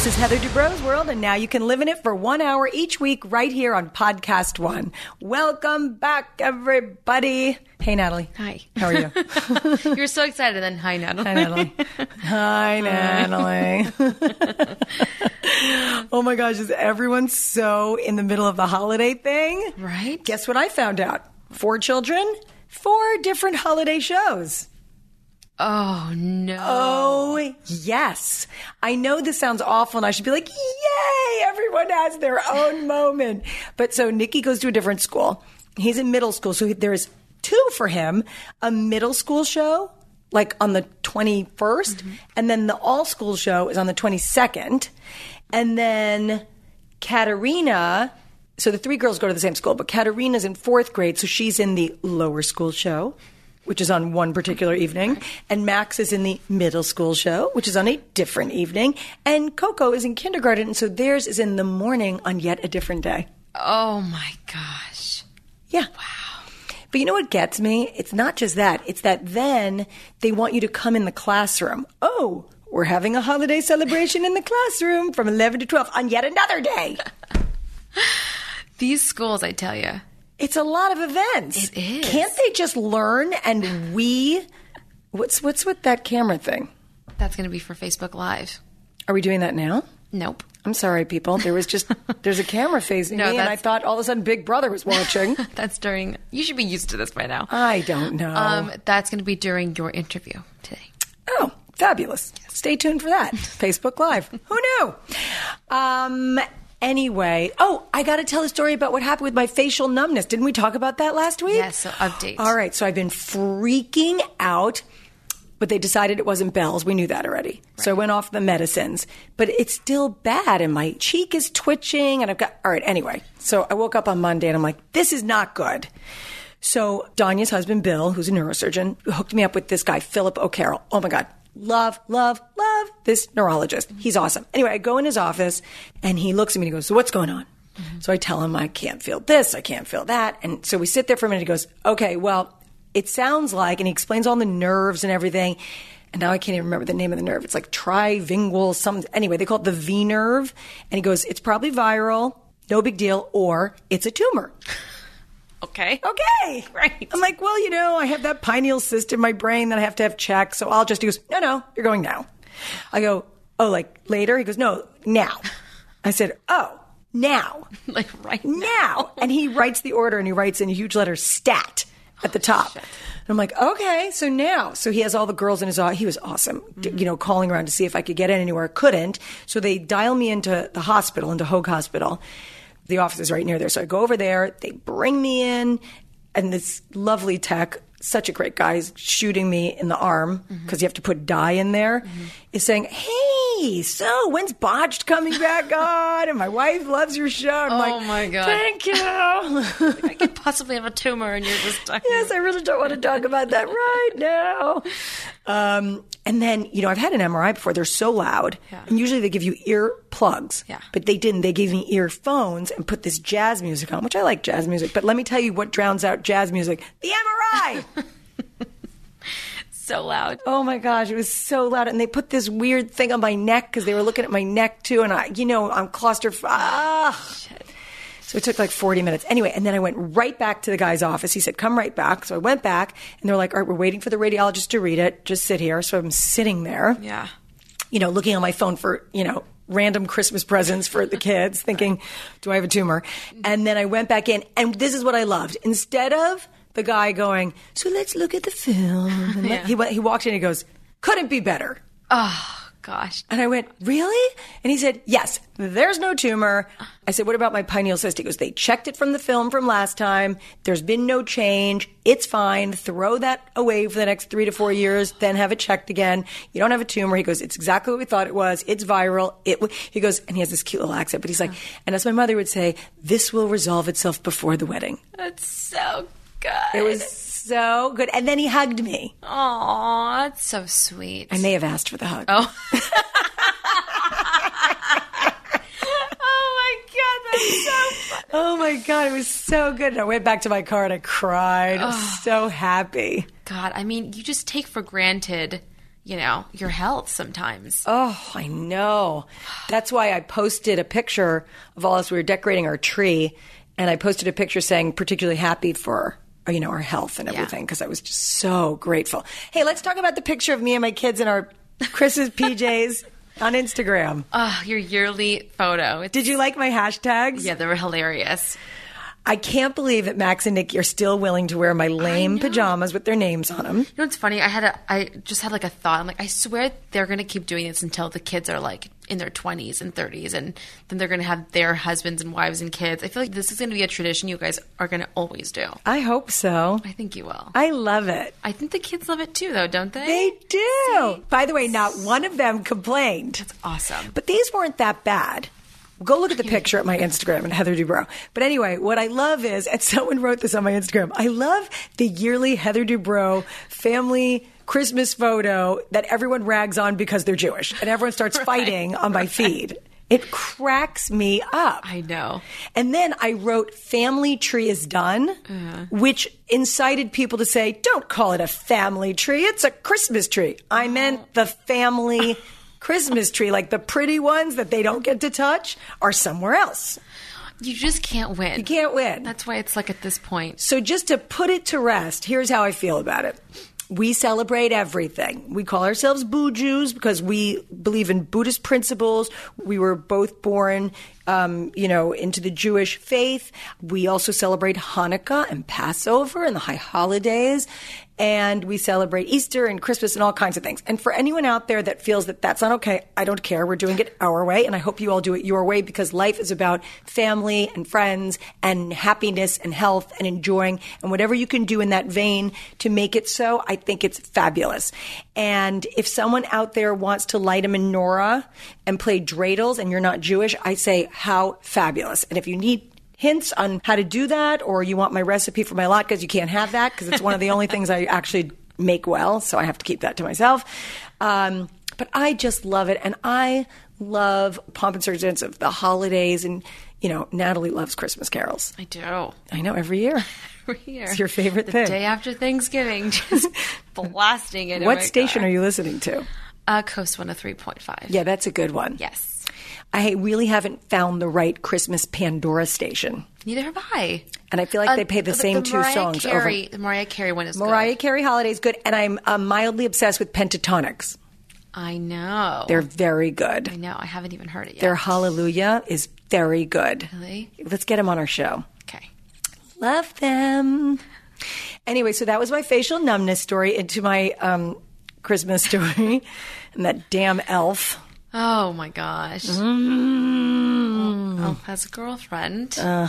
This is Heather Dubrow's World, and now you can live in it for one hour each week right here on Podcast One. Welcome back, everybody. Hey, Natalie. Hi. How are you? You're so excited. Then hi, Natalie. Hi, Natalie. Hi, Natalie. oh my gosh, is everyone so in the middle of the holiday thing? Right? Guess what I found out? Four children, four different holiday shows. Oh no. Oh, yes. I know this sounds awful and I should be like, yay, everyone has their own moment. But so Nikki goes to a different school. He's in middle school. So there's two for him a middle school show, like on the 21st, mm-hmm. and then the all school show is on the 22nd. And then Katarina. So the three girls go to the same school, but Katarina's in fourth grade, so she's in the lower school show which is on one particular evening, and Max is in the middle school show, which is on a different evening, and Coco is in kindergarten, and so theirs is in the morning on yet a different day. Oh my gosh. Yeah. Wow. But you know what gets me? It's not just that. It's that then they want you to come in the classroom. Oh, we're having a holiday celebration in the classroom from 11 to 12 on yet another day. These schools, I tell you. It's a lot of events. It is. Can't they just learn and we What's what's with that camera thing? That's going to be for Facebook Live. Are we doing that now? Nope. I'm sorry, people. There was just there's a camera facing No, me, and I thought all of a sudden Big Brother was watching. That's during. You should be used to this by now. I don't know. Um, that's going to be during your interview today. oh, fabulous! Stay tuned for that. Facebook Live. Who knew? Um. Anyway, oh, I got to tell a story about what happened with my facial numbness. Didn't we talk about that last week? Yes, so update. All right, so I've been freaking out, but they decided it wasn't Bell's. We knew that already. So I went off the medicines, but it's still bad, and my cheek is twitching, and I've got. All right, anyway. So I woke up on Monday, and I'm like, this is not good. So Danya's husband, Bill, who's a neurosurgeon, hooked me up with this guy, Philip O'Carroll. Oh my God. Love, love, love this neurologist. He's awesome. Anyway, I go in his office and he looks at me and he goes, So what's going on? Mm-hmm. So I tell him I can't feel this, I can't feel that. And so we sit there for a minute. He goes, Okay, well, it sounds like, and he explains all the nerves and everything. And now I can't even remember the name of the nerve. It's like trivingual, some, anyway, they call it the V nerve. And he goes, It's probably viral, no big deal, or it's a tumor. Okay. Okay. Right. I'm like, well, you know, I have that pineal cyst in my brain that I have to have checked. So I'll just, he goes, no, no, you're going now. I go, oh, like later? He goes, no, now. I said, oh, now. Like right Now. And he writes the order and he writes in a huge letter, stat at the oh, top. And I'm like, okay, so now. So he has all the girls in his office. He was awesome, d- mm-hmm. you know, calling around to see if I could get in anywhere. Couldn't. So they dial me into the hospital, into Hoag Hospital. The office is right near there. So I go over there. They bring me in, and this lovely tech, such a great guy, is shooting me in the arm mm-hmm. because you have to put dye in there, mm-hmm. is saying, hey, so when's Botched coming back on? And my wife loves your show. I'm Oh like, my God. Thank you. I could possibly have a tumor and you're just talking. yes, I really don't want to talk about that right now. Um, and then, you know, I've had an MRI before. They're so loud. Yeah. And usually they give you ear plugs. Yeah. But they didn't. They gave me earphones and put this jazz music on, which I like jazz music. But let me tell you what drowns out jazz music the MRI. so loud. Oh my gosh, it was so loud. And they put this weird thing on my neck because they were looking at my neck too. And I, you know, I'm claustrophobic. Ah. So it took like 40 minutes. Anyway, and then I went right back to the guy's office. He said, come right back. So I went back and they're like, all right, we're waiting for the radiologist to read it. Just sit here. So I'm sitting there, Yeah. you know, looking on my phone for, you know, random Christmas presents for the kids, thinking, do I have a tumor? Mm-hmm. And then I went back in and this is what I loved. Instead of the guy going, so let's look at the film. And let- he, went, he walked in and he goes, couldn't be better. Oh gosh. And I went, really? And he said, yes, there's no tumor. I said, what about my pineal cyst? He goes, they checked it from the film from last time. There's been no change. It's fine. Throw that away for the next three to four years, then have it checked again. You don't have a tumor. He goes, it's exactly what we thought it was. It's viral. It, w-. he goes, and he has this cute little accent, but he's like, uh-huh. and as my mother would say, this will resolve itself before the wedding. That's so good. It was so good. And then he hugged me. Aw, that's so sweet. I may have asked for the hug. Oh. oh my god, that's so. Oh my God, it was so good. And I went back to my car and I cried. I was so happy. God, I mean, you just take for granted, you know, your health sometimes. Oh, I know. That's why I posted a picture of all us. We were decorating our tree, and I posted a picture saying, particularly happy for you know our health and everything because I was just so grateful. Hey, let's talk about the picture of me and my kids in our Chris's PJs on Instagram. Oh, your yearly photo. It's- Did you like my hashtags? yeah, they were hilarious. I can't believe that Max and Nikki are still willing to wear my lame pajamas with their names on them. You know what's funny? I had a, I just had like a thought. I'm like, I swear they're gonna keep doing this until the kids are like in their 20s and 30s, and then they're gonna have their husbands and wives and kids. I feel like this is gonna be a tradition you guys are gonna always do. I hope so. I think you will. I love it. I think the kids love it too, though, don't they? They do. By the way, not one of them complained. That's awesome. But these weren't that bad. Go look at the picture at my Instagram and Heather Dubrow. But anyway, what I love is, and someone wrote this on my Instagram, I love the yearly Heather Dubrow family Christmas photo that everyone rags on because they're Jewish and everyone starts fighting on my feed. It cracks me up. I know. And then I wrote family tree is done, uh-huh. which incited people to say, don't call it a family tree. It's a Christmas tree. I meant oh. the family Christmas tree, like the pretty ones that they don't get to touch are somewhere else. You just can't win. You can't win. That's why it's like at this point. So just to put it to rest, here's how I feel about it. We celebrate everything. We call ourselves Boo Jews because we believe in Buddhist principles. We were both born, um, you know, into the Jewish faith. We also celebrate Hanukkah and Passover and the high holidays. And we celebrate Easter and Christmas and all kinds of things. And for anyone out there that feels that that's not okay, I don't care. We're doing it our way. And I hope you all do it your way because life is about family and friends and happiness and health and enjoying. And whatever you can do in that vein to make it so, I think it's fabulous. And if someone out there wants to light a menorah and play dreidels and you're not Jewish, I say, how fabulous. And if you need hints on how to do that, or you want my recipe for my latkes, you can't have that because it's one of the only things I actually make well, so I have to keep that to myself. Um, but I just love it, and I love pomp and circumstance of the holidays, and you know, Natalie loves Christmas carols. I do. I know every year. Every year. It's your favorite the thing. day after Thanksgiving, just blasting it. in what station car. are you listening to? Uh, Coast 103.5. Yeah, that's a good one. Yes. I really haven't found the right Christmas Pandora station, Neither have I. and I feel like they play the same two Mariah songs over. Carey, The Mariah Carey one is Mariah good. Carey Holiday's is good, and I'm uh, mildly obsessed with Pentatonix. I know. They're very good. I know. I haven't even heard it yet. Their Hallelujah is very good. Really? Let's get them on our show. Okay. Love them. Anyway, so that was my facial numbness story into my um, Christmas story, and that damn elf. Oh my gosh. Mm. Oh, has a girlfriend. Uh.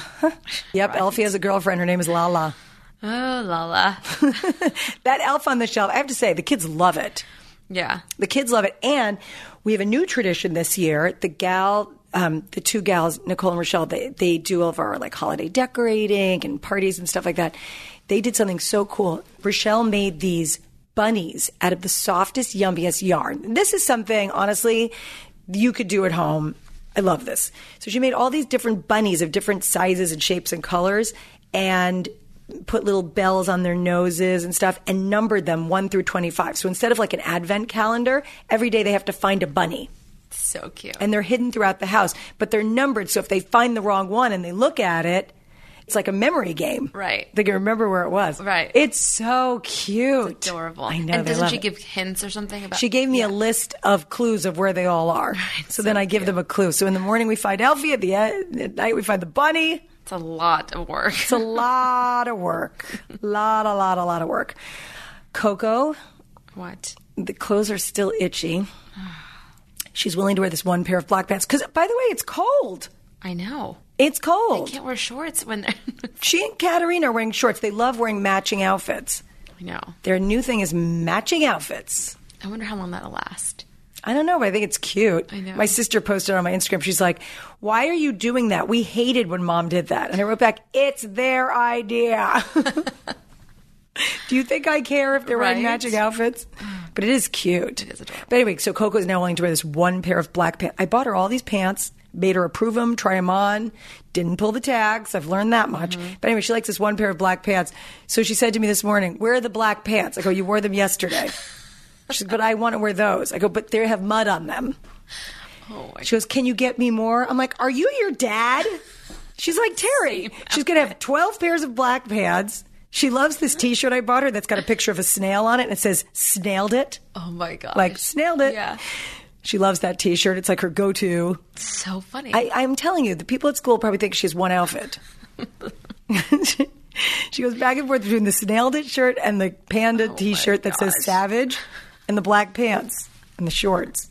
Yep, Elfie has a girlfriend. Her name is Lala. oh, Lala. That elf on the shelf. I have to say, the kids love it. yeah. The kids love it. And we have a new tradition this year. The gal, um, the two gals, Nicole and Rochelle, they, they do all of our like holiday decorating and parties and stuff like that. They did something so cool. Rochelle made these bunnies out of the softest, yummiest yarn. This is something, honestly, you could do at home. I love this. So she made all these different bunnies of different sizes and shapes and colors and put little bells on their noses and stuff and numbered them 1 through 25. So instead of like an advent calendar, every day they have to find a bunny So cute. and they're hidden throughout the house, but they're numbered. So if they find the wrong one and they look at it, it's like a memory game. Right. They can remember where it was. Right. It's so cute. Adorable. I know. And doesn't she it. give hints or something about She gave me a list of clues of where they all are. so, then I give them a clue. So in the morning we find Elfie, at the end, at night we find the bunny. It's a lot of work. It's a lot of work. lot, a lot, a lot of work. Coco, what? the clothes are still itchy. She's willing to wear this one pair of black pants because, by the way, it's cold. I know. It's cold. can't wear shorts when She and Katarina are wearing shorts. They love wearing matching outfits. I know. Their new thing is matching outfits. I wonder how long that'll last. I don't know, but I think it's cute. I know. My sister posted on my Instagram. She's like, "Why are you doing that? We hated when mom did that." And I wrote back, "It's their idea." Do you think I care if they're wearing Right? matching outfits? But it is cute. It is adorable. But anyway, so Coco is now willing to wear this one pair of black pants. I bought her all these pants, made her approve them, try them on, didn't pull the tags. I've learned that much. Mm-hmm. But anyway, she likes this one pair of black pants. So she said to me this morning, Where are the black pants? I go, You wore them yesterday. She says, but I want to wear those. I go, but they have mud on them. Oh She goes, can you get me more? I'm like, are you your dad? She's like, Terry. She's going to have 12 pairs of black pants. She loves this t shirt I bought her that's got a picture of a snail on it and it says, snailed it. Oh my god. Like, snailed it. Yeah. She loves that t shirt. It's like her go to. So funny. I, I'm telling you, the people at school probably think she has one outfit. she goes back and forth between the snail it shirt and the panda Oh t shirt that says savage and the black pants and the shorts.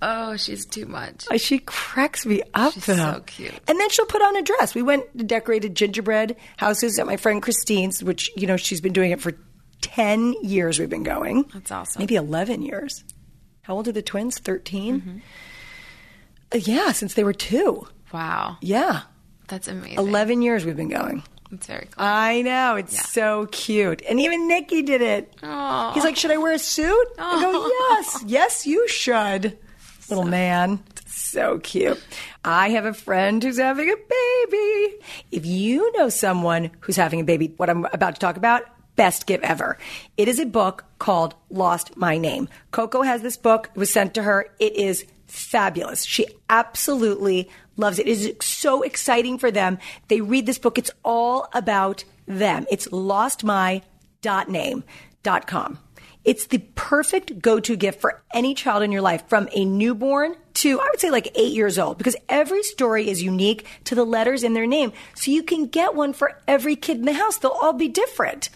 oh, she's too much. She cracks me up She's though. so cute. And then she'll put on a dress. We went to decorated gingerbread houses at my friend Christine's, which, you know, she's been doing it for 10 years we've been going. That's awesome. Maybe 11 years. How old are the twins? 13? Mm-hmm. Uh, yeah, since they were two. Wow. Yeah. That's amazing. 11 years we've been going. That's very cool. I know. It's Yeah. so cute. And even Nikki did it. Aw. He's like, Should I wear a suit? I go, Yes. Yes, you should. Little man. So cute. I have a friend who's having a baby. If you know someone who's having a baby, what I'm about to talk about, best gift ever. It is a book called Lost My Name. Coco has this book. It was sent to her. It is fabulous. She absolutely loves it. It is so exciting for them. They read this book. It's all about them. It's lostmy.name.com. It's the perfect go-to gift for any child in your life from a newborn to, I would say like eight years old, because every story is unique to the letters in their name. So you can get one for every kid in the house. They'll all be different.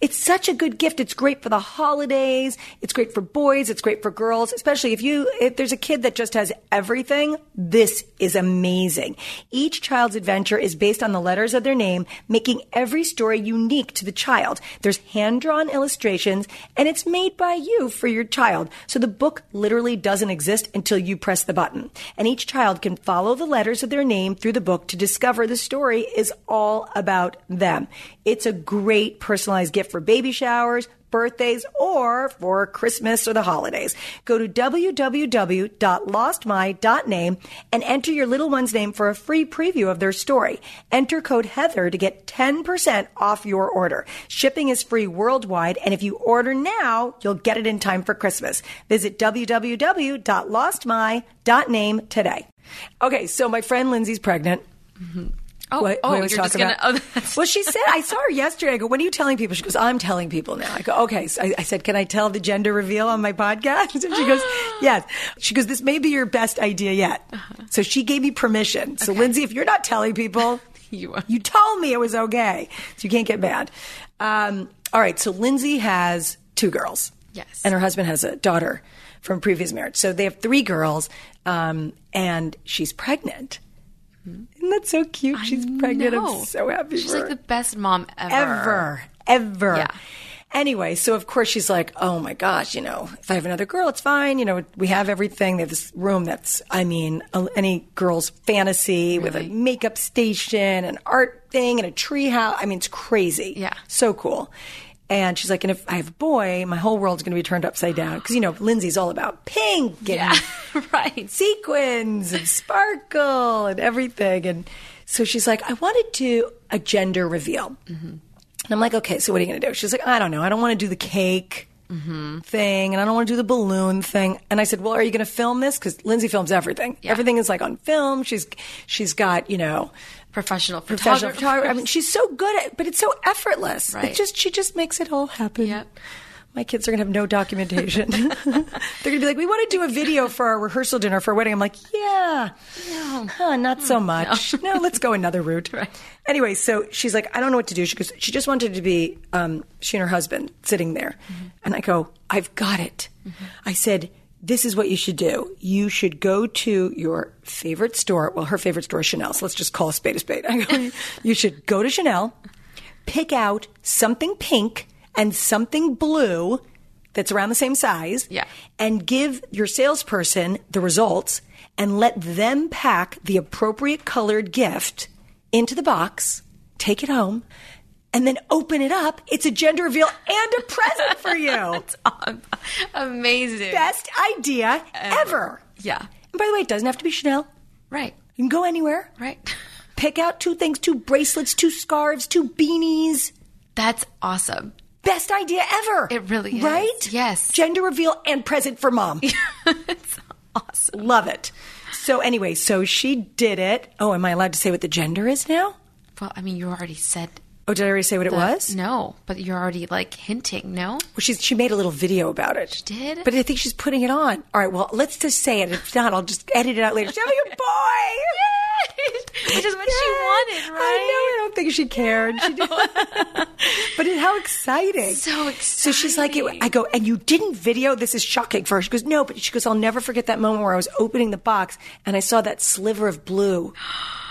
It's such a good gift. It's great for the holidays. It's great for boys. It's great for girls, especially if you, if there's a kid that just has everything. This is amazing. Each child's adventure is based on the letters of their name, making every story unique to the child. There's hand drawn illustrations and it's made by you for your child. So the book literally doesn't exist until you press the button. And each child can follow the letters of their name through the book to discover the story is all about them. It's a great personalized gift for baby showers, birthdays, or for Christmas or the holidays. Go to www.lostmy.name and enter your little one's name for a free preview of their story. Enter code Heather to get 10% off your order. Shipping is free worldwide, and if you order now, you'll get it in time for Christmas. Visit www.lostmy.name today. Okay, so my friend Lindsay's pregnant. Mm-hmm. Oh, What- oh, who I was you're just gonna. about. Oh, Well, she said, I saw her yesterday. I go, when are you telling people? She goes, I'm telling people now. I go, okay. So I, I said, can I tell the gender reveal on my podcast? And she goes, yes. She goes, this may be your best idea yet. Uh-huh. So she gave me permission. So Lindsay, if you're not telling people, You are. you told me it was okay. So you can't get mad. Um, all right. So Lindsay has two girls. Yes. And her husband has a daughter from previous marriage. So they have three girls, um, and she's pregnant. Isn't that so cute? She's pregnant. know. I'm so happy She's like the best mom ever. ever, ever. Yeah. Anyway, so of course she's like, oh my gosh, you know, if I have another girl, it's fine. You know, we have everything. They have this room that's, I mean, a, any girl's fantasy with a makeup station, an art thing, and a tree house. I mean, it's crazy. Yeah. So cool. And she's like, and if I have a boy, my whole world's going to be turned upside down. Because, you know, Lindsay's all about pink and Yeah. right. sequins and sparkle and everything. And so she's like, I want to do a gender reveal. Mm-hmm. And I'm like, okay, so what are you going to do? She's like, I don't know. I don't want to do the cake mm-hmm. thing and I don't want to do the balloon thing. And I said, well, are you going to film this? Because Lindsay films everything. Everything is like on film. She's she's got you know Professional professional photographer. I mean, she's so good at, but it's so effortless. Right. It just she just makes it all happen. Yep. My kids are gonna have no documentation. They're gonna be like, "We want to do a video for our rehearsal dinner for a wedding." I'm like, "Yeah, huh, not so hmm. much. No. let's go another route." Right. Anyway, so she's like, "I don't know what to do." She goes, "She just wanted to be um, she and her husband sitting there," mm-hmm. and I go, "I've got it." Mm-hmm. I said. This is what you should do. You should go to your favorite store. Well, her favorite store is Chanel, so let's just call a spade a spade. You should go to Chanel, pick out something pink and something blue that's around the same size. Yeah. And give your salesperson the results and let them pack the appropriate colored gift into the box, take it home, and then open it up. It's a gender reveal and a present for you. Um, amazing. Best idea ever. Yeah. And by the way, it doesn't have to be Chanel. Right. You can go anywhere. Right. Pick out two things, two bracelets, two scarves, two beanies. That's awesome. Best idea ever. It really is. Right? Yes. Gender reveal and present for mom. it's awesome. Love it. So anyway, so she did it. Oh, am I allowed to say what the gender is now? Well, I mean, you already said. Oh, did I already say what it the- was? No, but you're already like hinting. No. Well, she's, she made a little video about it. She did? But I think she's putting it on. All right, well, let's just say it. If not, I'll just edit it out later. She's having a boy! Which is what she wanted, right? I know. I don't think she cared. She did. but it, how exciting! So exciting. So she's like, it. I go, and you didn't video. This is shocking for her. She goes, no, but she goes, I'll never forget that moment where I was opening the box and I saw that sliver of blue.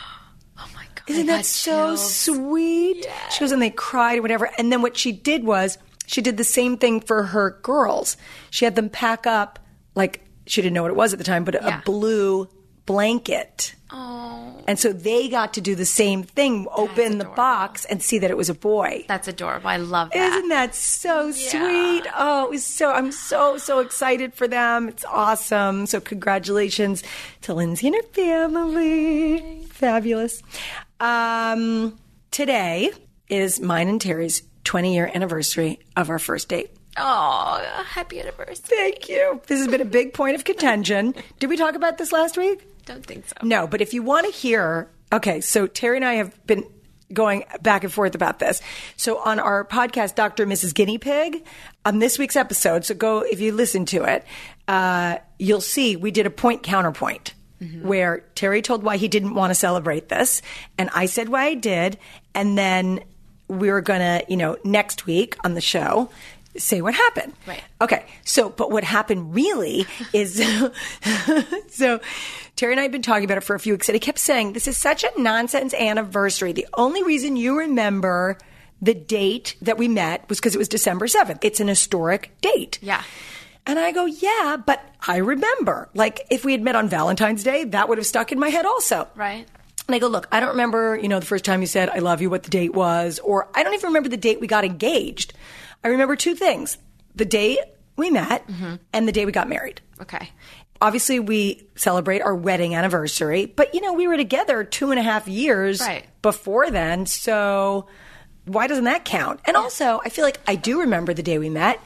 Isn't that so chills. sweet? She goes, and they cried or whatever. And then what she did was she did the same thing for her girls. She had them pack up like she didn't know what it was at the time, but Yeah. a blue blanket. Oh, And so they got to do the same thing, open the box and see that it was a boy. that's adorable. I love that. Isn't that so sweet? Oh, it was so I'm so so excited for them. It's awesome. So congratulations to Lindsay and her family. Fabulous. Um, today is mine and Terry's 20 year anniversary of our first date. Oh, happy anniversary! Thank you. This has been a big point of contention. Did we talk about this last week? Don't think so. No, but if you want to hear, okay, so Terry and I have been going back and forth about this. So on our podcast, Dr. and Mrs. Guinea Pig, on this week's episode, so go, if you listen to it, uh, you'll see we did a point counterpoint. Mm-hmm. Where Terry told why he didn't want to celebrate this, and I said why I did, and then we were gonna, you know, next week on the show say what happened. Right. Okay. So, but what happened really is so Terry and I have been talking about it for a few weeks, and he kept saying, This is such a nonsense anniversary. The only reason you remember the date that we met was because it was December 7th. It's an historic date. Yeah. And I go, Yeah, but I remember. Like, if we had met on Valentine's Day, that would have stuck in my head also. Right. And I go, look, I don't remember, you know, the first time you said I love you, what the date was, or I don't even remember the date we got engaged. I remember two things: the day we met mm-hmm. and the day we got married. Okay. Obviously, we celebrate our wedding anniversary, but you know, we were together two and a half years Right. before then, so why doesn't that count? And also, I feel like I do remember the day we met.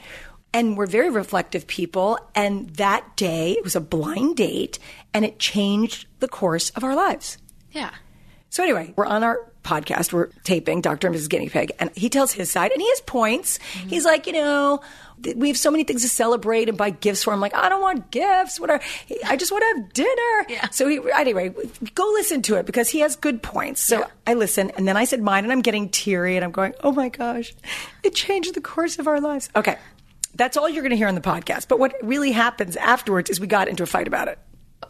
And we're very reflective people. And that day, it was a blind date, and it changed the course of our lives. Yeah. So anyway, we're on our podcast. We're taping Dr. and Mrs. Guinea Pig, and he tells his side, and he has points. Mm-hmm. He's like, you know, we have so many things to celebrate and buy gifts for. I'm like, I don't want gifts. Whatever. I just want to have dinner. Yeah. So he, anyway, go listen to it because he has good points. So Yeah. I listen, and then I said mine, and I'm getting teary, and I'm going, oh my gosh, it changed the course of our lives. Okay. That's all you're going to hear on the podcast. But what really happens afterwards is we got into a fight about it.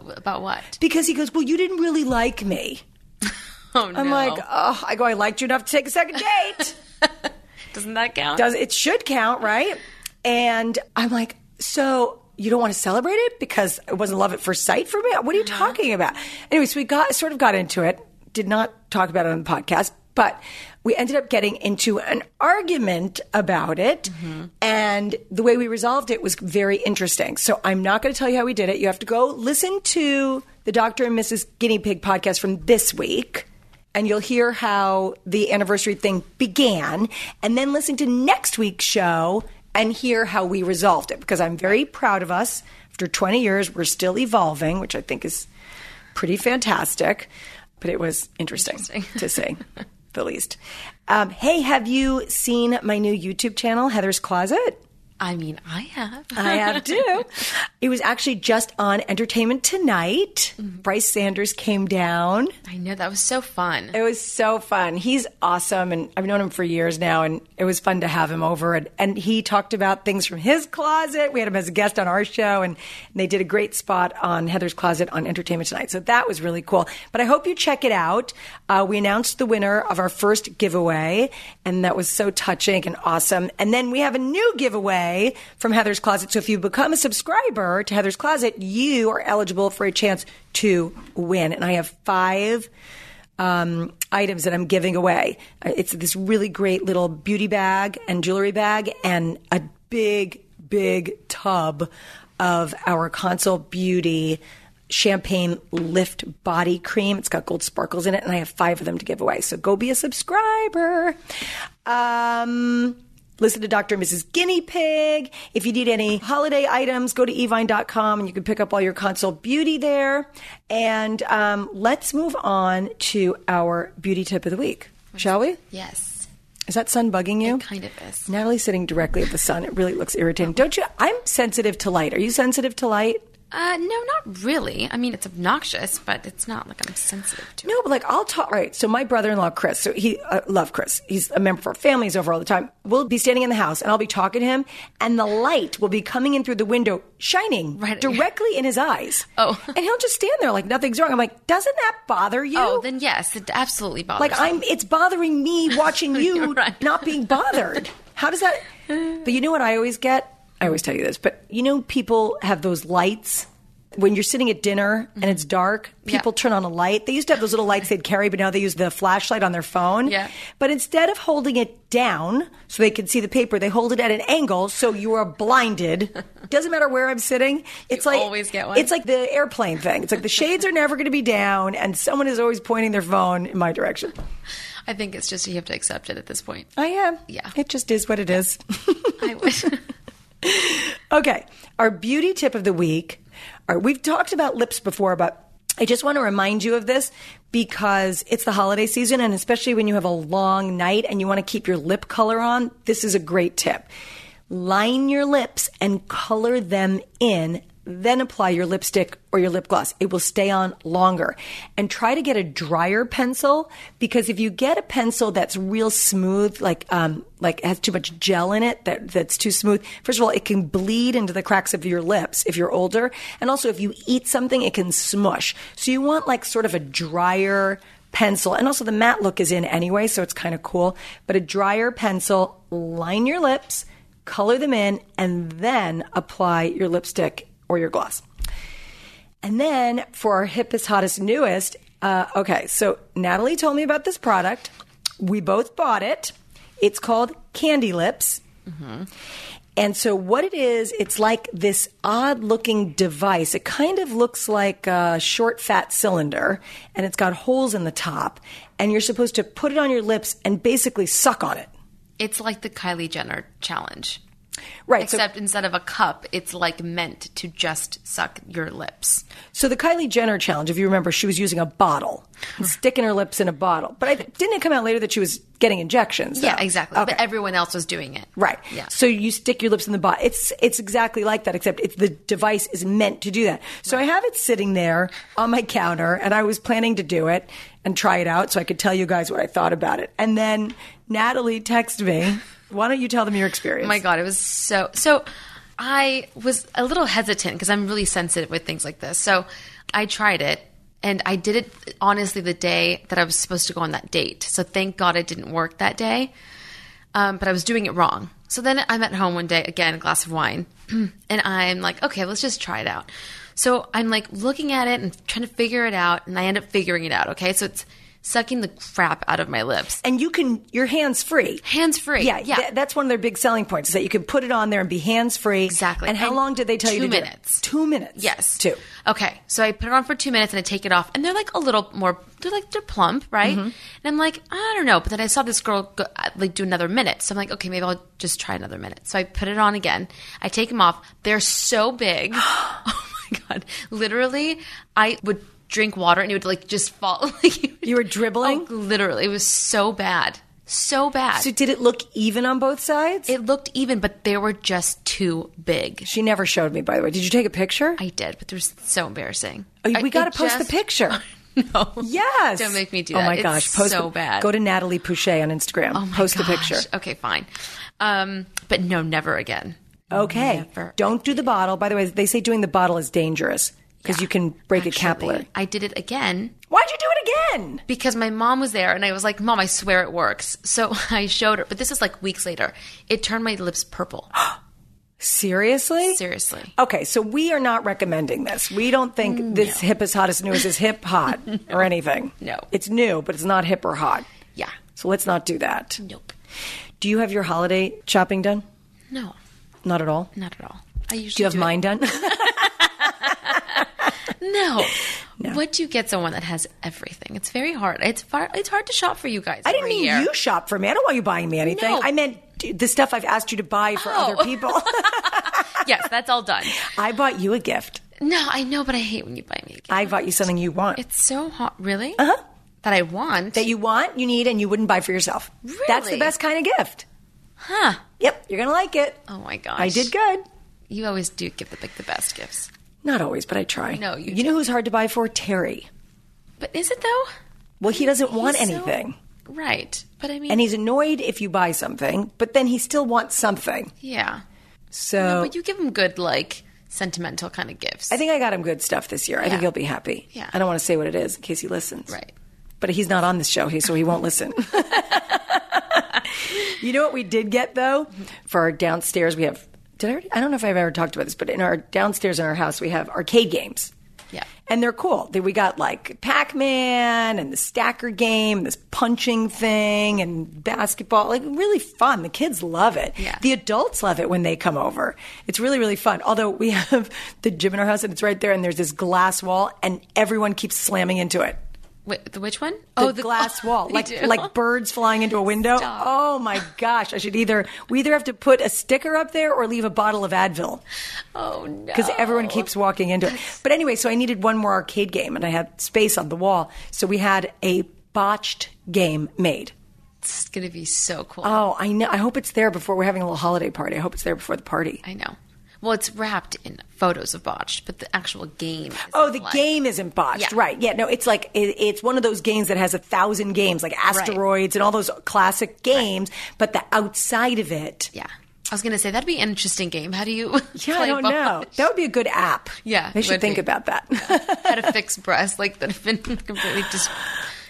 About what? Because he goes, Well, you didn't really like me. Oh no. I'm like, oh, I go, I liked you enough to take a second date. doesn't that count? Does it should count, right? And I'm like, so you don't want to celebrate it because it wasn't love at first sight for me? What are you uh-huh. talking about? Anyway, so we got sort of got into it. Did not talk about it on the podcast, but we ended up getting into an argument about it. And the way we resolved it was very interesting. So I'm not going to tell you how we did it. You have to go listen to the Dr. and Mrs. Guinea Pig podcast from this week and you'll hear how the anniversary thing began, and then listen to next week's show and hear how we resolved it. Because I'm very proud of us. After 20 years, we're still evolving, which I think is pretty fantastic. But it was interesting, to say the least. Um, hey, have you seen my new YouTube channel, Heather's Closet? I mean, I have. I have too. it was actually just on Entertainment Tonight. Bryce Sanders came down. I know that was so fun. It was so fun. He's awesome, and I've known him for years now, and it was fun to have him over. And, and he talked about things from his closet. We had him as a guest on our show, and, they did a great spot on Heather's Closet on Entertainment Tonight. So that was really cool. But I hope you check it out. Uh, we announced the winner of our first giveaway, and that was so touching and awesome. And then we have a new giveaway from Heather's Closet. So if you become a subscriber to Heather's Closet, you are eligible for a chance to win. And I have five um, items that I'm giving away. It's this really great little beauty bag and jewelry bag, and a big, big tub of our Consult Beauty champagne lift body cream. It's got gold sparkles in it, and I have five of them to give away. So go be a subscriber. Um, Listen to Dr. and Mrs. Guinea Pig. If you need any holiday items, go to evine.com and you can pick up all your consult beauty there. And um, let's move on to our beauty tip of the week, shall we? Yes, Is that sun bugging you? kind of is. Natalie's sitting directly at the sun. It really looks irritating. Don't you? I'm sensitive to light. Are you sensitive to light? Uh, no, not really. I mean, it's obnoxious, but it's not like I'm sensitive to it. No, but like I'll talk. Right. So my brother-in-law, Chris, so he uh, love Chris. He's a member of our family. He's over all the time. We'll be standing in the house, and I'll be talking to him, and the light will be coming in through the window, shining Right. directly in his eyes. Oh. and he'll just stand there like nothing's wrong. I'm like, doesn't that bother you? Oh, then yes, it absolutely bothers like. I'm. It's bothering me watching you Right. not being bothered. How does that? But you know what I always get? I always tell you this, but you know, people have those lights. When you're sitting at dinner and mm-hmm. it's dark, people Yeah. turn on a light. They used to have those little lights they'd carry, but now they use the flashlight on their phone. Yeah. But instead of holding it down so they can see the paper, they hold it at an angle so you are blinded. Doesn't matter where I'm sitting. It's You like always get one. It's like the airplane thing. It's like the shades are never going to be down, and someone is always pointing their phone in my direction. I think it's just you have to accept it at this point. I am. Yeah. It just is what it is. I wish. okay. Our beauty tip of the week. Right, we've talked about lips before, but I just want to remind you of this because it's the holiday season, and especially when you have a long night and you want to keep your lip color on, this is a great tip. Line your lips and color them in, then apply your lipstick or your lip gloss. It will stay on longer. And try to get a drier pencil because if you get a pencil that's real smooth, like um, like has too much gel in it, that that's too smooth. First of all, it can bleed into the cracks of your lips if you're older, and also if you eat something, it can smush. So you want like sort of a drier pencil, and also the matte look is in anyway, so it's kind of cool. But a drier pencil, line your lips, color them in, and then apply your lipstick or your gloss. And then for our hippest, hottest, newest, uh, okay, so Natalie told me about this product. We both bought it. It's called CandyLipz. And so what it is, it's like this odd looking device. It kind of looks like a short fat cylinder and it's got holes in the top and you're supposed to put it on your lips and basically suck on it. it's like the Kylie Jenner challenge. Right. so- Except instead of a cup, it's like meant to just suck your lips. So the Kylie Jenner challenge, if you remember, she was using a bottle, sticking her lips in a bottle. But I, didn't it come out later that she was getting injections? Yeah, exactly. Okay. But everyone else was doing it. Right. Yeah. So you stick your lips in the bottle. It's it's exactly like that, except it's the device is meant to do that. So I have it sitting there on my counter, and I was planning to do it and try it out, so I could tell you guys what I thought about it. And then Natalie texted me. Why don't you tell them your experience? Oh my god, it was so so. I was a little hesitant because I'm really sensitive with things like this. So I tried it, and I did it honestly the day that I was supposed to go on that date. So thank God it didn't work that day. Um, but I was doing it wrong. So then I'm at home one day, again, a glass of wine, and I'm like, okay, let's just try it out. So I'm like looking at it and trying to figure it out, and I end up figuring it out. Okay, so it's sucking the crap out of my lips, And you can, your hands free. hands free. Yeah, yeah. th- that's one of their big selling points is that you can put it on there and be hands free. Exactly. And how And long did they tell you two to do it? minutes. Two minutes. Yes. Two. Okay. So I put it on for two minutes and I take it off, and they're like a little more. They're like they're plump, right? Mm-hmm. And I'm like, I don't know. But then I saw this girl go, uh, like do another minute, so I'm like, okay, maybe I'll just try another minute. So I put it on again. I take them off. They're so big. oh my god! Literally, I would drink water and it would like just fall. like, You were dribbling? Oh, literally, it was so bad, so bad. So did it look even on both sides? it looked even, but they were just too big. she never showed me, by the way. Did you take a picture? I did, but it was so embarrassing. Oh, we got to post just- the picture. No. Yes. Don't make me do Oh my It's gosh. Post so it. bad. Go to Natalie Pouchet on Instagram. Oh my post gosh. the picture. Okay, fine. Um, but no, never again. Okay. Never Don't do the bottle. By the way, they say doing the bottle is dangerous because Yeah. you can break a Actually, capillary. I did it again Why'd you do it again? because my mom was there and I was like, Mom, I swear it works. So I showed her, but this is like weeks later. It turned my lips purple. Seriously? Seriously. Okay, so we are not recommending this. We don't think mm, this hip is hottest newest is hip hot or anything. No. It's new, but it's not hip or hot. Yeah. So let's not do that. Nope. Do you have your holiday shopping done? No, Not at all. not at all. I usually Do you have it- mine done? No. What do you get someone that has everything? It's very hard. It's far, It's hard to shop for you guys. I didn't mean year. you shop for me. I don't want you buying me anything. No. I meant the stuff I've asked you to buy for other Oh. people. yes, that's all done. I bought you a gift. No, I know, but I hate when you buy me a gift. I bought you something you want. It's so hot. Really? Uh huh. That I want. that you want, you need, and you wouldn't buy for yourself. Really? That's the best kind of gift. huh? Yep, you're gonna like it. Oh my gosh. I did good. You always do give the like the best gifts. Not always, but I try. No, you You know who's hard to buy for? Terry. But is it though? Well, he doesn't want He's so- anything. Right. But I mean, And he's annoyed if you buy something, but then he still wants something. yeah. So But you give him good, like sentimental kind of gifts. I think I got him good stuff this year. I think he'll be happy. Yeah. I don't want to say what it is in case he listens. Right. But he's not on this show, he- so he won't listen. you know what we did get though? For our downstairs, we have. Did I? Already, I don't know if I've ever talked about this, but in our downstairs in our house, we have arcade games. Yeah. And they're cool. We got like Pac Man and the stacker game, this punching thing, and basketball. Like really fun. The kids love it. Yeah. The adults love it when they come over. It's really, really fun. Although we have the gym in our house and it's right there, and there's this glass wall, and everyone keeps slamming into it. Wait, the which one? Oh the glass wall, like do? like birds flying into a window. Stop. Oh my gosh! I should either we either have to put a sticker up there or leave a bottle of Advil Oh no. because everyone keeps walking into it. But anyway, so I needed one more arcade game, and I had space on the wall, so we had a botched game made. It's gonna be so cool. Oh, I know. I hope it's there before we're having a little holiday party. I hope it's there before the party. I know. Well, it's wrapped in photos of botched, but the actual game. Oh, the like- game isn't botched, Yeah. right? Yeah, no, it's like it, it's one of those games that has a thousand games, like asteroids and all those classic games. But the outside of it, Yeah. I was gonna say that'd be an interesting game. How do you? yeah, I play don't know. That would be a good app. Yeah, they should think be. about that. How to fix breasts like that have been completely just.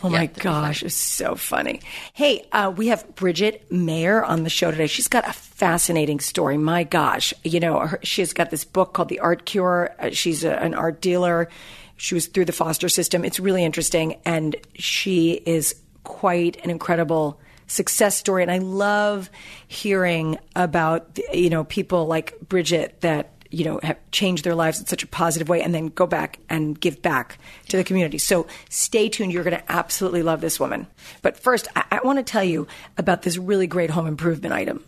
Oh my gosh, it's so funny. Hey, uh, we have Bridgette Mayer on the show today. She's got a fascinating story. My gosh, you know, her, she's got this book called The Art Cure. Uh, she's a, an art dealer. She was through the foster system. It's really interesting, and she is quite an incredible success story. And I love hearing about you know people like Bridgette that you know have changed their lives in such a positive way and then go back and give back to the community so stay tuned you're going to absolutely love this woman but first i, I want to tell you about this really great home improvement item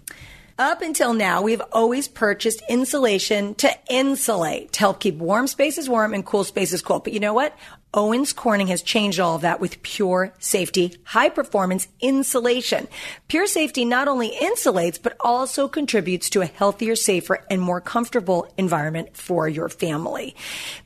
up until now, we've always purchased insulation to insulate, to help keep warm spaces warm and cool spaces cool. But you know what? Owens Corning has changed all of that with pure safety, high performance insulation. Pure safety not only insulates, but also contributes to a healthier, safer, and more comfortable environment for your family.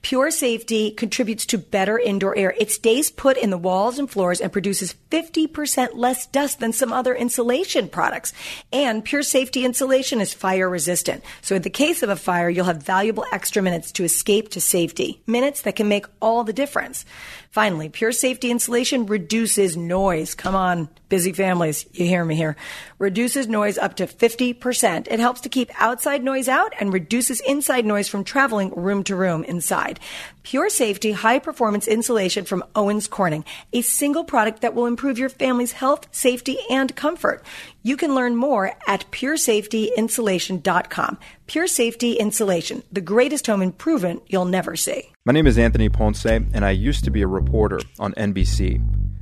Pure safety contributes to better indoor air. It stays put in the walls and floors and produces 50% less dust than some other insulation products. And pure safety insulation is fire resistant. So in the case of a fire, you'll have valuable extra minutes to escape to safety. Minutes that can make all the difference sense. Finally, pure safety insulation reduces noise. Come on, busy families, you hear me here. Reduces noise up to 50%. It helps to keep outside noise out and reduces inside noise from traveling room to room inside. Pure safety, high performance insulation from Owens Corning, a single product that will improve your family's health, safety, and comfort. You can learn more at puresafetyinsulation.com. Pure Safety Insulation, the greatest home improvement you'll never see. My name is Anthony Ponce, and I used to be a reporter on NBC.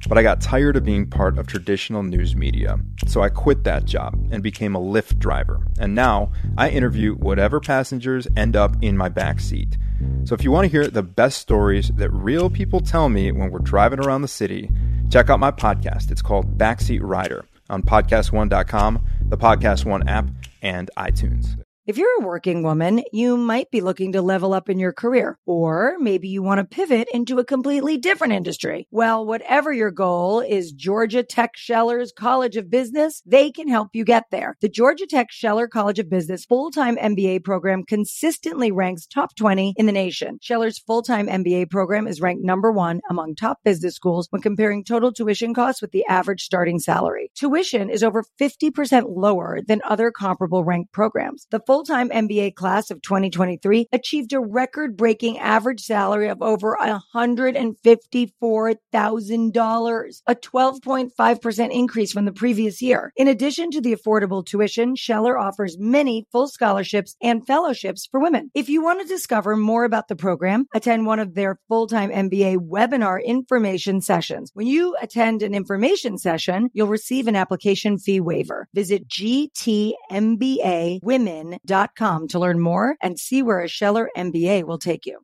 But I got tired of being part of traditional news media. So I quit that job and became a Lyft driver. And now I interview whatever passengers end up in my back seat. So if you want to hear the best stories that real people tell me when we're driving around the city, check out my podcast. It's called Backseat Rider on podcast1.com, the Podcast One app, and iTunes. If you're a working woman, you might be looking to level up in your career, or maybe you want to pivot into a completely different industry. Well, whatever your goal is Georgia Tech Schellers College of Business, they can help you get there. The Georgia Tech Scheller College of Business full-time MBA program consistently ranks top 20 in the nation. Scheller's full-time MBA program is ranked number one among top business schools when comparing total tuition costs with the average starting salary. Tuition is over 50% lower than other comparable ranked programs. The full full time MBA class of 2023 achieved a record breaking average salary of over $154,000, a 12.5% increase from the previous year. In addition to the affordable tuition, Scheller offers many full scholarships and fellowships for women. If you want to discover more about the program, attend one of their full time MBA webinar information sessions. When you attend an information session, you'll receive an application fee waiver. Visit gtmbawomen.com to learn more and see where a Scheller MBA will take you.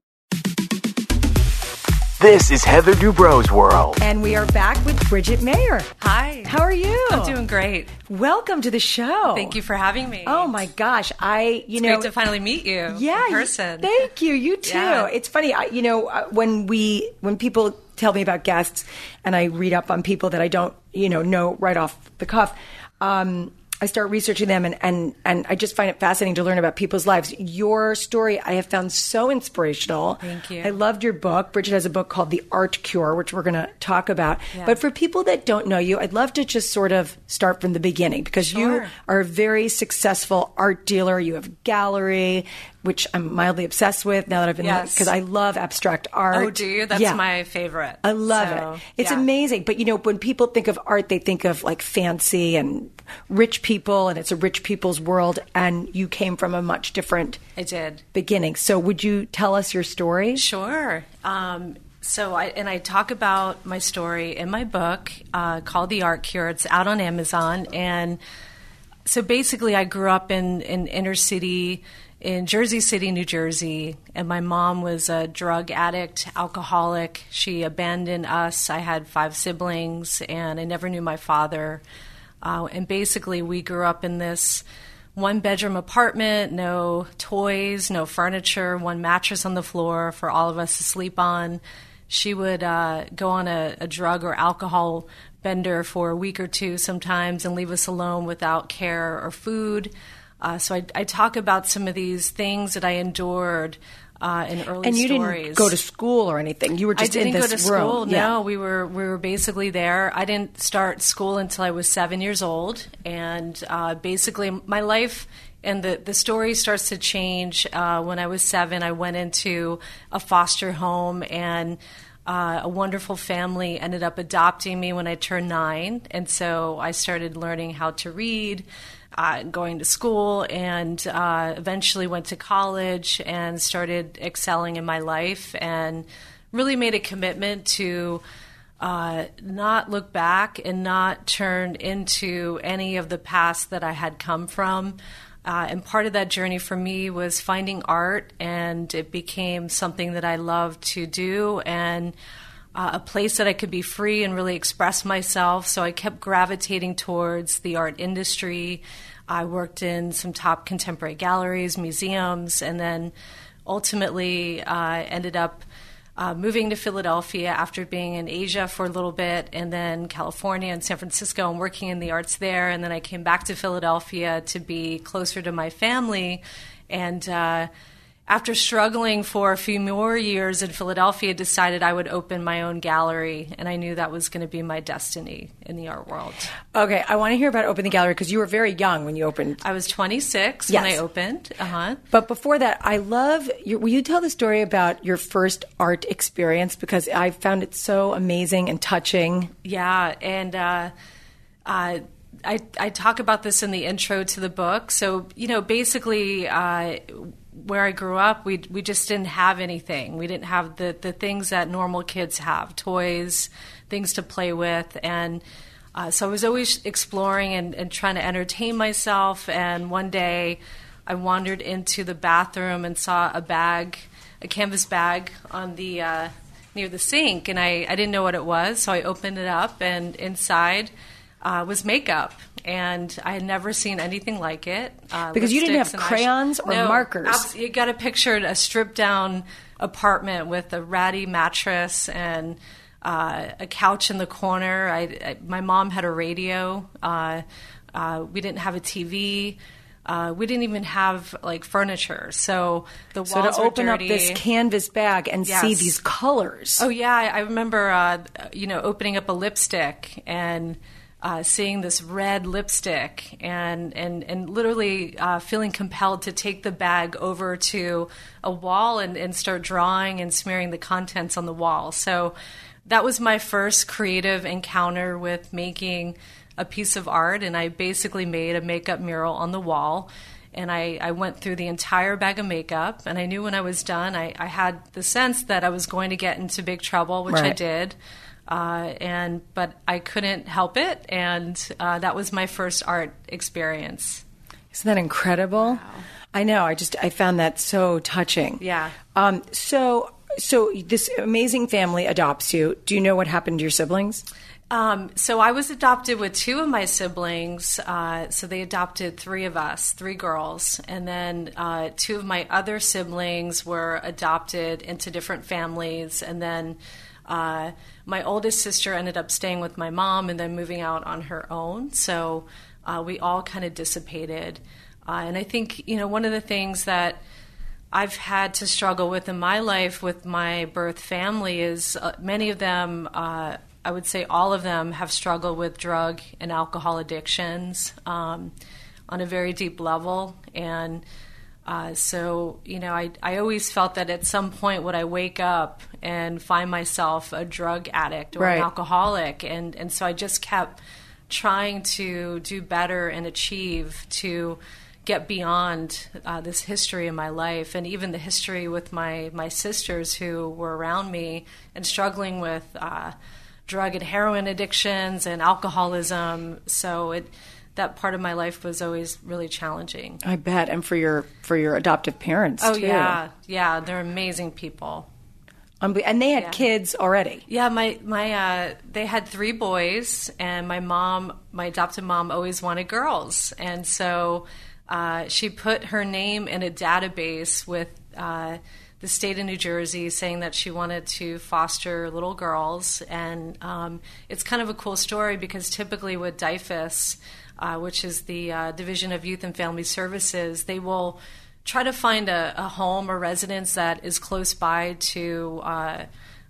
This is Heather Dubrow's World. And we are back with Bridgette Mayer. Hi. How are you? I'm doing great. Welcome to the show. Thank you for having me. Oh my gosh, I you it's know great to finally meet you. yeah, in you- person. thank you. You too. Yeah. It's funny. I, you know, uh, when we when people tell me about guests, and I read up on people that I don't you know know right off the cuff. Um, I start researching them and, and, and I just find it fascinating to learn about people's lives. Your story I have found so inspirational. Thank you. I loved your book. Bridgette has a book called The Art Cure, which we're going to talk about. Yeah. But for people that don't know you, I'd love to just sort of start from the beginning because you are a very successful art dealer. You have a gallery, which I'm mildly obsessed with now that I've been Yes. because I love abstract art. Oh, do you? That's Yeah. my favorite. I love So, it. It's yeah. amazing. But you know, when people think of art, they think of like fancy and rich people, and it's a rich people's world. And you came from a much different I did. beginning. So, would you tell us your story? Sure. Um, so I and I talk about my story in my book uh, called The Art Cure. It's out on Amazon, and so basically, I grew up in in inner city in Jersey City, New Jersey, and my mom was a drug addict, alcoholic. She abandoned us. I had five siblings, and I never knew my father. Uh, and basically, we grew up in this one bedroom apartment, no toys, no furniture, one mattress on the floor for all of us to sleep on. She would uh, go on a, a drug or alcohol bender for a week or two sometimes and leave us alone without care or food. Uh, so I, I talk about some of these things that I endured uh, in early stories. And you stories. didn't go to school or anything. You were just I didn't in go this to room. school. Yeah. No, we were we were basically there. I didn't start school until I was seven years old, and uh, basically my life and the the story starts to change uh, when I was seven. I went into a foster home and. Uh, a wonderful family ended up adopting me when I turned nine, and so I started learning how to read, uh, going to school, and uh, eventually went to college and started excelling in my life and really made a commitment to uh, not look back and not turn into any of the past that I had come from. Uh, and part of that journey for me was finding art, and it became something that I loved to do and uh, a place that I could be free and really express myself. So I kept gravitating towards the art industry. I worked in some top contemporary galleries, museums, and then ultimately uh, ended up uh, moving to Philadelphia after being in Asia for a little bit, and then California and San Francisco, and working in the arts there. And then I came back to Philadelphia to be closer to my family. And uh, after struggling for a few more years in Philadelphia, decided I would open my own gallery, and I knew that was going to be my destiny in the art world. Okay, I want to hear about opening the gallery because you were very young when you opened. I was 26 Yes. when I opened. Uh huh. But before that, I love. Your, will you tell the story about your first art experience? Because I found it so amazing and touching. Yeah, and uh, uh, I I talk about this in the intro to the book. So you know, basically, uh, where I grew up, we we just didn't have anything. We didn't have the the things that normal kids have: toys, things to play with, and. Uh, so I was always exploring and, and trying to entertain myself. And one day, I wandered into the bathroom and saw a bag, a canvas bag, on the uh, near the sink, and I, I didn't know what it was. So I opened it up, and inside uh, was makeup, and I had never seen anything like it. Uh, Because you didn't have eyes- crayons or No, markers. abs- you got a picture a stripped down apartment with a ratty mattress and uh, a couch in the corner. I, I, my mom had a radio. Uh, uh, we didn't have a TV. Uh, we didn't even have like furniture. So the So to open were up this canvas bag and see these colors. Oh yeah, I I remember uh, you know opening up a lipstick and uh, seeing this red lipstick and and and literally uh, feeling compelled to take the bag over to a wall and, and start drawing and smearing the contents on the wall. So that was my first creative encounter with making a piece of art, and I basically made a makeup mural on the wall. And I, I went through the entire bag of makeup, and I knew when I was done, I, I had the sense that I was going to get into big trouble, which I did. Uh, and but I couldn't help it, and uh, that was my first art experience. Isn't that incredible? I know. I just I found that so touching. Yeah. Um, so so this amazing family adopts you. Do you know what happened to your siblings? Um, so I was adopted with two of my siblings. Uh, so they adopted three of us, three girls, and then uh, two of my other siblings were adopted into different families, and then. Uh, my oldest sister ended up staying with my mom and then moving out on her own. So uh, we all kind of dissipated. Uh, and I think, you know, one of the things that I've had to struggle with in my life with my birth family is uh, many of them, uh, I would say all of them, have struggled with drug and alcohol addictions um, on a very deep level. And uh, so, you know, I, I always felt that at some point would I wake up and find myself a drug addict or Right. an alcoholic. And, and so I just kept trying to do better and achieve to get beyond uh, this history in my life and even the history with my, my sisters who were around me and struggling with uh, drug and heroin addictions and alcoholism. So it that part of my life was always really challenging. I bet, and for your for your adoptive parents. Oh too. yeah, yeah, they're amazing people. Unbe- and they had Yeah. kids already. Yeah, my my uh, they had three boys, and my mom, my adopted mom, always wanted girls, and so uh, she put her name in a database with uh, the state of New Jersey, saying that she wanted to foster little girls, and um, it's kind of a cool story because typically with DYFS, uh, which is the uh, Division of Youth and Family Services, they will try to find a, a home or residence that is close by to uh,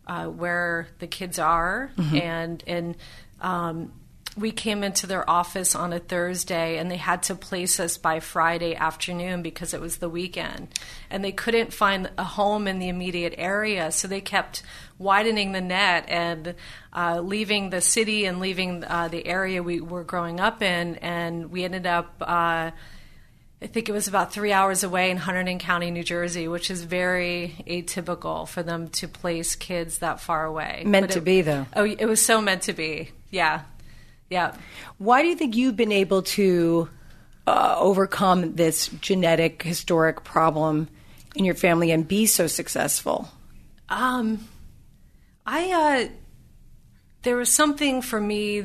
uh, where the kids are, and and um, we came into their office on a Thursday, and they had to place us by Friday afternoon because it was the weekend, and they couldn't find a home in the immediate area, so they kept widening the net and uh, leaving the city and leaving uh, the area we were growing up in, and we ended up. Uh, I think it was about three hours away in Hunterdon County, New Jersey, which is very atypical for them to place kids that far away. Meant But to it- be, though. Oh, it was so meant to be. Yeah, yeah. Why do you think you've been able to uh, overcome this genetic historic problem in your family and be so successful? Um, I uh, there was something for me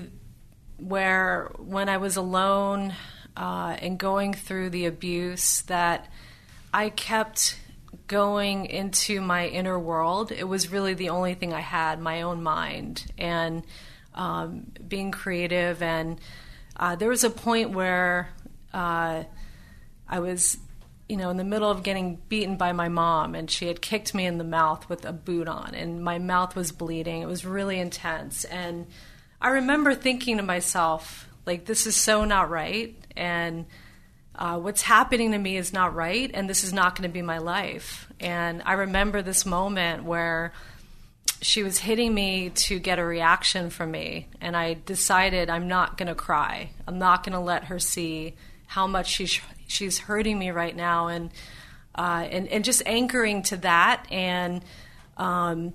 where when I was alone uh, and going through the abuse that I kept going into my inner world. It was really the only thing I had, my own mind, and um, being creative. And uh, there was a point where uh, I was you know, in the middle of getting beaten by my mom, and she had kicked me in the mouth with a boot on, and my mouth was bleeding. It was really intense. And I remember thinking to myself, like, this is so not right, and uh, what's happening to me is not right, and this is not going to be my life. And I remember this moment where she was hitting me to get a reaction from me, and I decided I'm not going to cry. I'm not going to let her see how much she's she's hurting me right now, and uh, and and just anchoring to that, and um,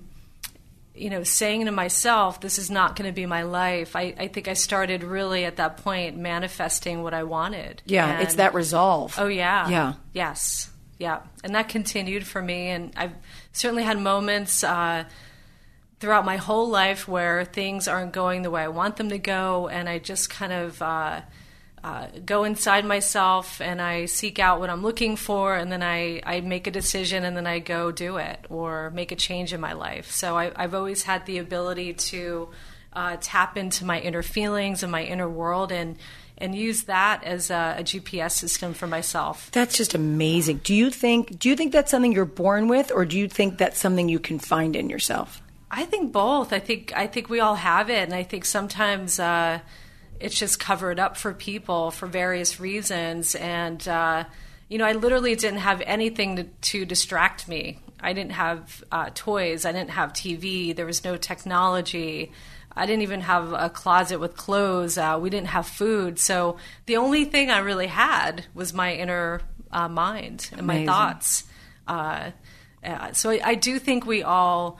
you know, saying to myself, "This is not going to be my life." I, I think I started really at that point manifesting what I wanted. Yeah, it's that resolve. Oh yeah. Yeah. Yes. Yeah. And that continued for me, and I've certainly had moments uh, throughout my whole life where things aren't going the way I want them to go, and I just kind of. Uh, uh, go inside myself and I seek out what I'm looking for, and then I, I make a decision and then I go do it or make a change in my life. So I, I've always had the ability to uh, tap into my inner feelings and my inner world and and use that as a, a GPS system for myself. That's just amazing. Do you think do you think that's something you're born with or do you think that's something you can find in yourself? I think both. I think I think we all have it, and I think sometimes uh, it's just covered up for people for various reasons. And, uh, you know, I literally didn't have anything to, to distract me. I didn't have uh, toys, I didn't have TV, there was no technology. I didn't even have a closet with clothes. Uh, we didn't have food. So the only thing I really had was my inner uh, mind and Amazing. my thoughts. Uh, uh, so I, I do think we all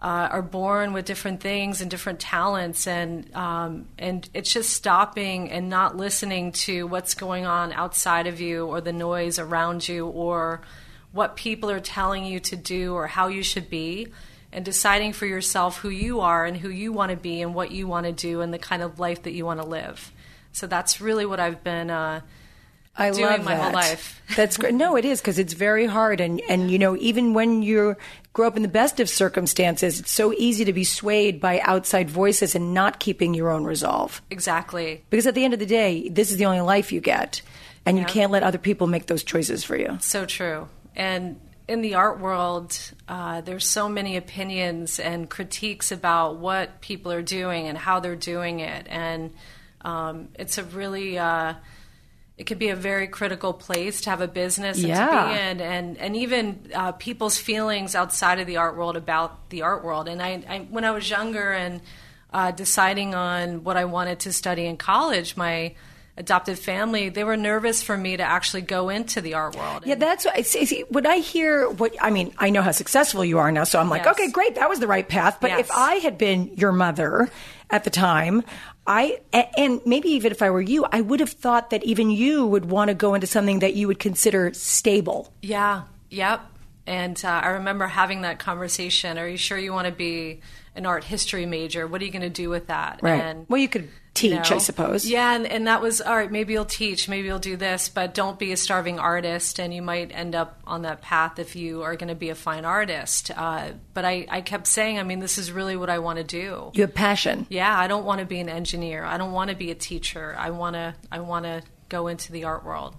uh, are born with different things and different talents, and um, and it's just stopping and not listening to what's going on outside of you or the noise around you or what people are telling you to do or how you should be and deciding for yourself who you are and who you want to be and what you want to do and the kind of life that you want to live. So that's really what I've been uh, I doing love my whole life. That's great. No, it is because it's very hard, and and you know even when you grow up in the best of circumstances, it's so easy to be swayed by outside voices and not keeping your own resolve. exactly. Because at the end of the day, this is the only life you get, and you can't let other people make those choices for you. So true. And in the art world, uh, there's so many opinions and critiques about what people are doing and how they're doing it, and um, it's a really uh, it could be a very critical place to have a business and to be in, and and even uh, people's feelings outside of the art world about the art world. And I, I when I was younger and uh, deciding on what I wanted to study in college, my adopted family they were nervous for me to actually go into the art world. Yeah, that's what I see. When I hear what I mean, I know how successful you are now, so I'm like, Yes. okay, great, that was the right path. But if I had been your mother at the time, I and maybe even if I were you, I would have thought that even you would want to go into something that you would consider stable. Yeah, yep. And uh, I remember having that conversation. Are you sure you want to be an art history major? What are you going to do with that? And well, you could teach, I suppose. Yeah, and, and that was all right. Maybe you'll teach, maybe you'll do this, but don't be a starving artist, and you might end up on that path if you are going to be a fine artist. Uh, but I, I kept saying, I mean, this is really what I want to do. You have passion. Yeah, I don't want to be an engineer. I don't want to be a teacher. I want to. I want to go into the art world.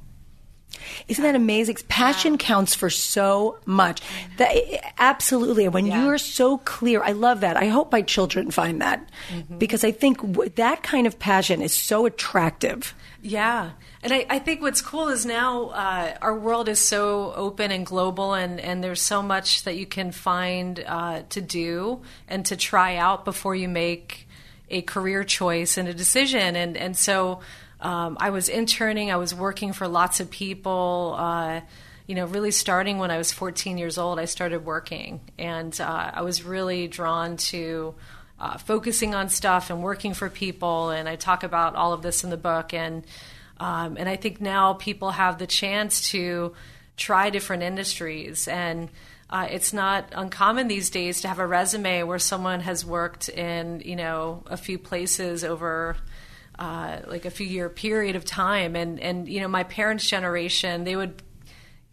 Isn't that amazing? Passion counts for so much. That absolutely. When Yeah. you're so clear, I love that. I hope my children find that Mm-hmm. because I think w- that kind of passion is so attractive. Yeah. And I, I think what's cool is now uh, our world is so open and global, and, and there's so much that you can find uh, to do and to try out before you make a career choice and a decision. And, and so um, I was interning, I was working for lots of people. Uh, you know, really starting when I was 14 years old, I started working, and uh, I was really drawn to uh, focusing on stuff and working for people. And I talk about all of this in the book. And um, and I think now people have the chance to try different industries. And uh, it's not uncommon these days to have a resume where someone has worked in you know a few places over. Uh, like a few year period of time, and and you know my parents' generation, they would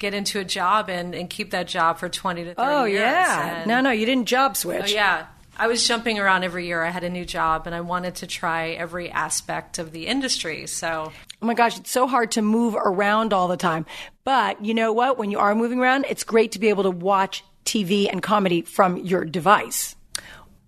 get into a job and, and keep that job for twenty to oh years. yeah. And- No, no, you didn't job switch. Oh, yeah. I was jumping around every year. I had a new job and I wanted to try every aspect of the industry. So, Oh my gosh, it's so hard to move around all the time. But you know what? When you are moving around, it's great to be able to watch TV and comedy from your device.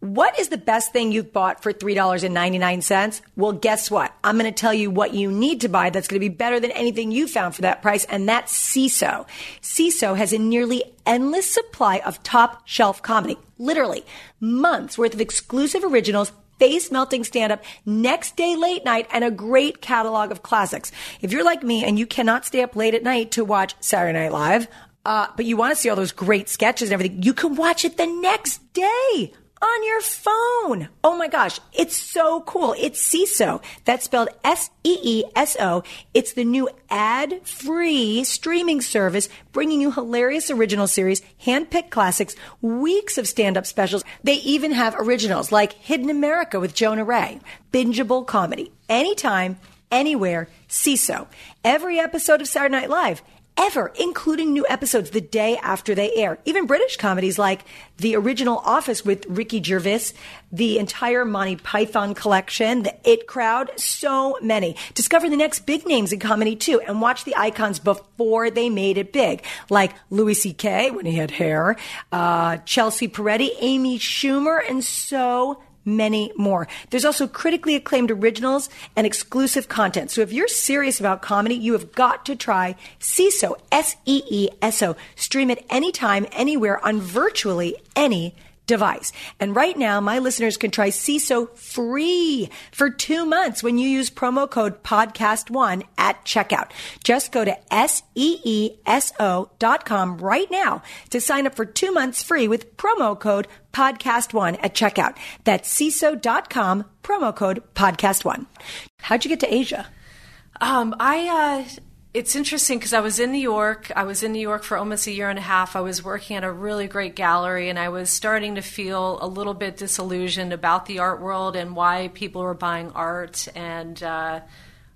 What is the best thing you've bought for $3.99? Well, guess what? I'm going to tell you what you need to buy that's going to be better than anything you found for that price, and that's Seeso. Seeso has a nearly endless supply of top shelf comedy. Literally, months worth of exclusive originals face melting stand up, next day late night, and a great catalog of classics. If you're like me and you cannot stay up late at night to watch Saturday Night Live, uh, but you want to see all those great sketches and everything, you can watch it the next day on your phone. Oh my gosh, it's so cool. It's Seeso. That's spelled S E E S O. It's the new ad free streaming service bringing you hilarious original series, hand-picked classics, weeks of stand-up specials. They even have originals like Hidden America with Jonah Ray, bingeable comedy, anytime, anywhere, Seeso. Every episode of Saturday Night Live ever, including new episodes the day after they air. Even British comedies like the original Office with Ricky Gervais, the entire Monty Python collection, the It Crowd, so many. Discover the next big names in comedy too, and watch the icons before they made it big, like Louis C.K. when he had hair, uh, Chelsea Peretti, Amy Schumer, and so many more. There's also critically acclaimed originals and exclusive content. So if you're serious about comedy, you have got to try Seeso, S E E S O. Stream it anytime, anywhere on virtually any device. And right now, my listeners can try Seeso free for two months when you use promo code podcast1 at checkout. Just go to S-E-E-S-O dot com right now to sign up for two months free with promo code podcast1 at checkout. That's Seeso.com, promo code podcast1. How'd you get to Asia? Um, I uh, it's interesting because I was in New York. I was in New York for almost a year and a half. I was working at a really great gallery, and I was starting to feel a little bit disillusioned about the art world and why people were buying art. And uh,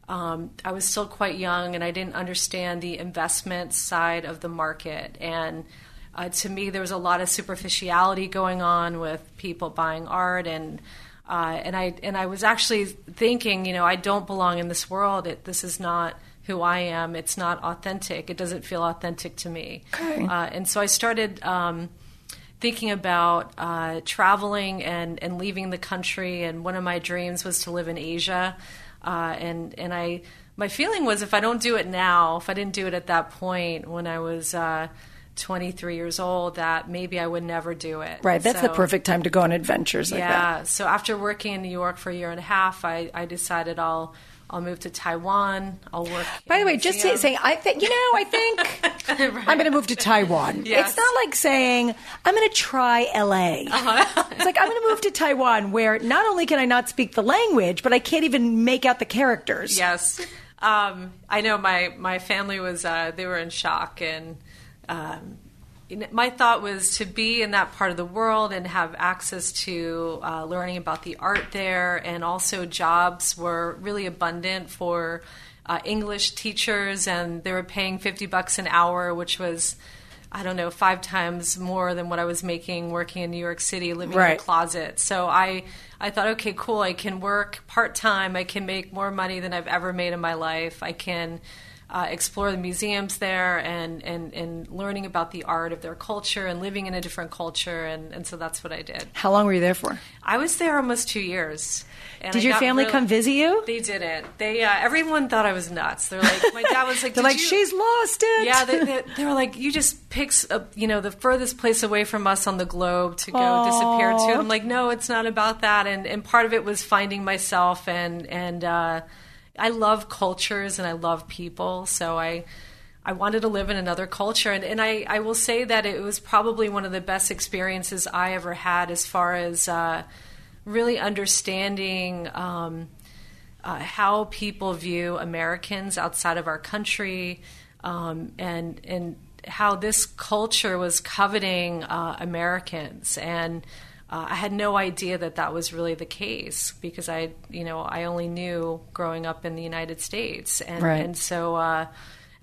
um, I was still quite young, and I didn't understand the investment side of the market. And uh, to me, there was a lot of superficiality going on with people buying art and. Uh, and I and I was actually thinking, you know, I don't belong in this world. It, this is not who I am. It's not authentic. It doesn't feel authentic to me. Okay. Uh, and so I started um, thinking about uh, traveling and, and leaving the country. And one of my dreams was to live in Asia. Uh, and and I my feeling was if I don't do it now, if I didn't do it at that point when I was. Uh, 23 years old that maybe I would never do it. Right, that's the perfect time to go on adventures like that. yeah. So after working in New York for a year and a half, I, I decided I'll I'll move to Taiwan. I'll work. By the way, just say, saying, I think, you know, I think I'm going to move to Taiwan. Yes. It's not like saying, I'm going to try LA. Uh-huh. it's like, I'm going to move to Taiwan where not only can I not speak the language, but I can't even make out the characters. Yes. Um, I know my, my family was, uh, they were in shock. And um, you know, my thought was to be in that part of the world and have access to uh, learning about the art there. And also, jobs were really abundant for uh, English teachers, and they were paying 50 bucks an hour, which was. I don't know, five times more than what I was making working in New York City, living in a closet. So I, I thought, okay, cool. I can work part time. I can make more money than I've ever made in my life. I can uh, explore the museums there and, and, and learning about the art of their culture and living in a different culture. And, and so that's what I did. How long were you there for? I was there almost two years. Did I your family really- come visit you? They didn't. They uh, everyone thought I was nuts. They're like, my dad was like, They're "Did like, you-" she's lost it. Yeah, they, they, they were like, you just picks a, you know the furthest place away from us on the globe to go disappear to. I'm like, no, it's not about that. And and part of it was finding myself and and uh, I love cultures and I love people, so I. I wanted to live in another culture, and, and I, I will say that it was probably one of the best experiences I ever had as far as uh, really understanding um, uh, how people view Americans outside of our country, um, and and how this culture was coveting uh, Americans, and uh, I had no idea that that was really the case because I, you know, I only knew growing up in the United States, and Right. and so. Uh,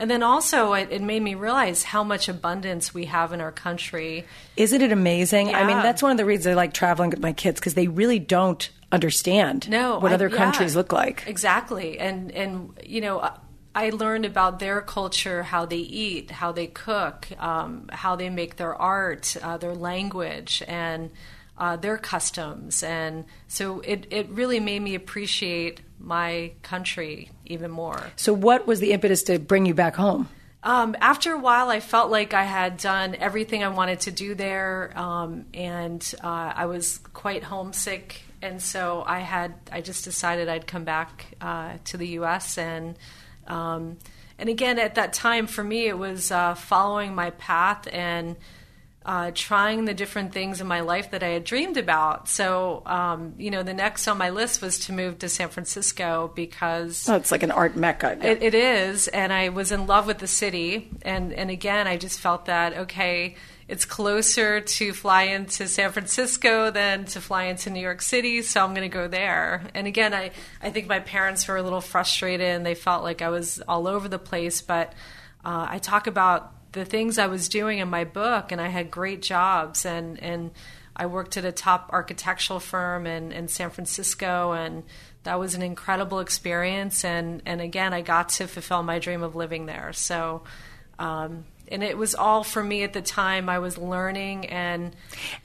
and then also, it, it made me realize how much abundance we have in our country. Isn't it amazing? I mean, that's one of the reasons I like traveling with my kids because they really don't understand no, what I- other yeah, countries look like. Exactly, and and you know, I- I learned about their culture, how they eat, how they cook, um, how they make their art, uh, their language, and uh, their customs, and so it it really made me appreciate my country even more. So, what was the impetus to bring you back home? Um, after a while, I felt like I had done everything I wanted to do there, um, and uh, I was quite homesick. And so I had, I just decided I'd come back uh, to the U.S. and um, and again at that time for me it was uh, following my path and uh, trying the different things in my life that I had dreamed about. So um, you know, the next on my list was to move to San Francisco because Oh, it's like an art mecca. it, it is, and I was in love with the city, and and again, I just felt that okay, it's closer to fly into San Francisco than to fly into New York City, so I'm going to go there. And again, I I think my parents were a little frustrated, and they felt like I was all over the place, but uh, I talk about the things I was doing in my book, and I had great jobs, and and I worked at a top architectural firm in, in San Francisco, and that was an incredible experience. And, and again, I got to fulfill my dream of living there. So Um, and it was all for me at the time. I was learning and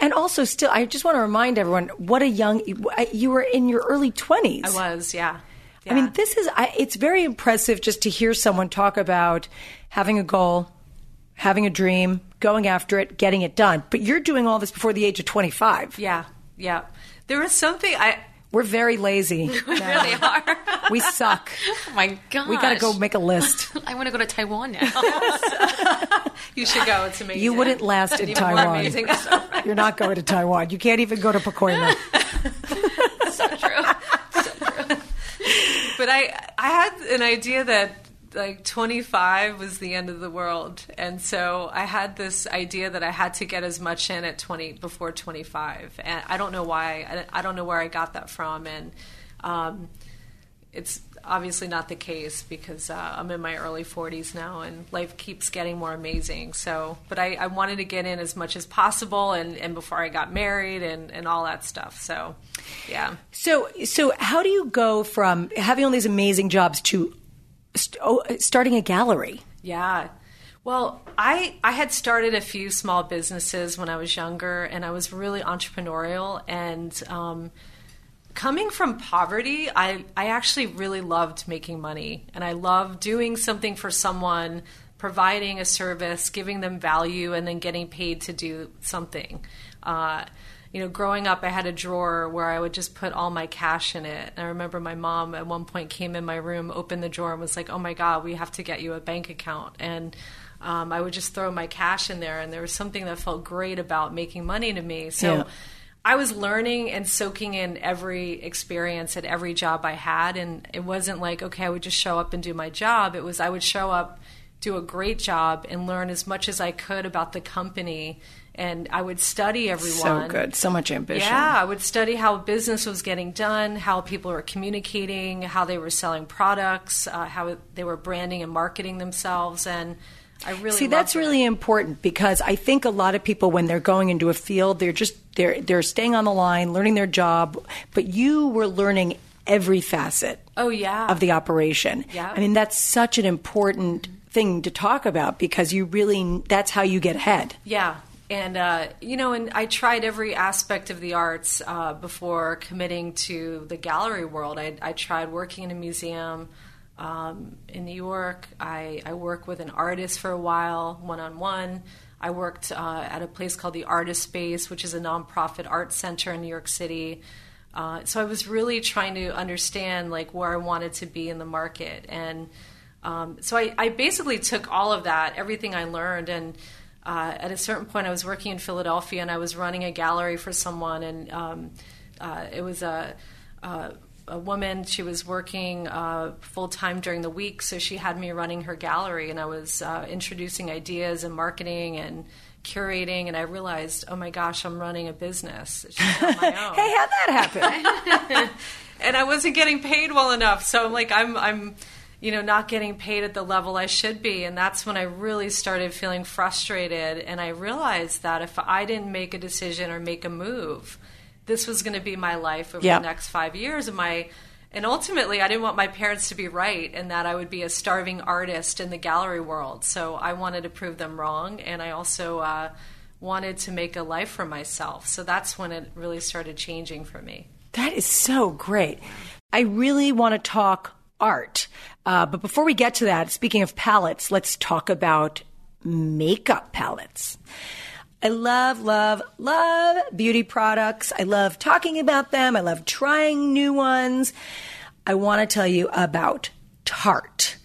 And also, still, I just want to remind everyone what a young you were in your early twenties. I was, yeah. I mean, this is I, it's very impressive just to hear someone talk about having a goal, having a dream, going after it, getting it done. But you're doing all this before the age of 25. yeah, yeah. There was something I We're very lazy. We really are. we suck. oh my god. We got to go make a list. I want to go to Taiwan now. you should go. It's amazing. You wouldn't last in Taiwan. You're not going to Taiwan. You can't even go to Pacoima. so true. but I I had an idea that like 25 was the end of the world. And so I had this idea that I had to get as much in at 20 before 25 and I don't know why I, don't know where I got that from. And um, it's obviously not the case because uh, I'm in my early 40s now and life keeps getting more amazing. So but I, I wanted to get in as much as possible and, and before I got married and, and all that stuff. So yeah. So, so how do you go from having all these amazing jobs to st- oh, starting a gallery? Yeah. Well, I I had started a few small businesses when I was younger, and I was really entrepreneurial. And um, coming from poverty, I I actually really loved making money, and I loved doing something for someone, providing a service, giving them value, and then getting paid to do something. Uh, you know, growing up, I had a drawer where I would just put all my cash in it. And I remember my mom at one point came in my room, opened the drawer, and was like, "Oh my God, we have to get you a bank account." And um, I would just throw my cash in there, and there was something that felt great about making money to me. So. Yeah. I was learning and soaking in every experience at every job I had. And it wasn't like, okay, I would just show up and do my job. It was, I would show up, do a great job, and learn as much as I could about the company. And I would study everyone. So good. So much ambition. Yeah, I would study how business was getting done, how people were communicating, how they were selling products, uh, how they were branding and marketing themselves. And I really See, that's it. really important because I think a lot of people, when they're going into a field, they're just they're they're staying on the line, learning their job. But you were learning every facet Oh, yeah. of the operation. Yeah. I mean, that's such an important thing to talk about because you really that's how you get ahead. Yeah. And, uh, you know, and I tried every aspect of the arts uh, before committing to the gallery world. I, I tried working in a museum um, in New York. I, I worked with an artist for a while, one on one. I worked uh, at a place called the Artist Space, which is a nonprofit art center in New York City. Uh, so I was really trying to understand like where I wanted to be in the market, and um, so I, I basically took all of that, everything I learned, and uh, at a certain point, I was working in Philadelphia and I was running a gallery for someone, and um, uh, it was a, a a woman. She was working uh, full time during the week, so she had me running her gallery, and I was uh, introducing ideas and marketing and curating, and I realized, oh my gosh, I'm running a business. It's just my own Hey, how'd that happen? and I wasn't getting paid well enough. So I'm like, I'm, I'm, you know, not getting paid at the level I should be. And that's when I really started feeling frustrated. And I realized that if I didn't make a decision or make a move, this was going to be my life over Yeah. the next five years. And my, and ultimately, I didn't want my parents to be right and that I would be a starving artist in the gallery world. So I wanted to prove them wrong. And I also, uh, wanted to make a life for myself. So that's when it really started changing for me. That is so great. I really want to talk art. Uh, but before we get to that, speaking of palettes, let's talk about makeup palettes. I love, love, love beauty products. I love talking about them. I love trying new ones. I want to tell you about Tarte.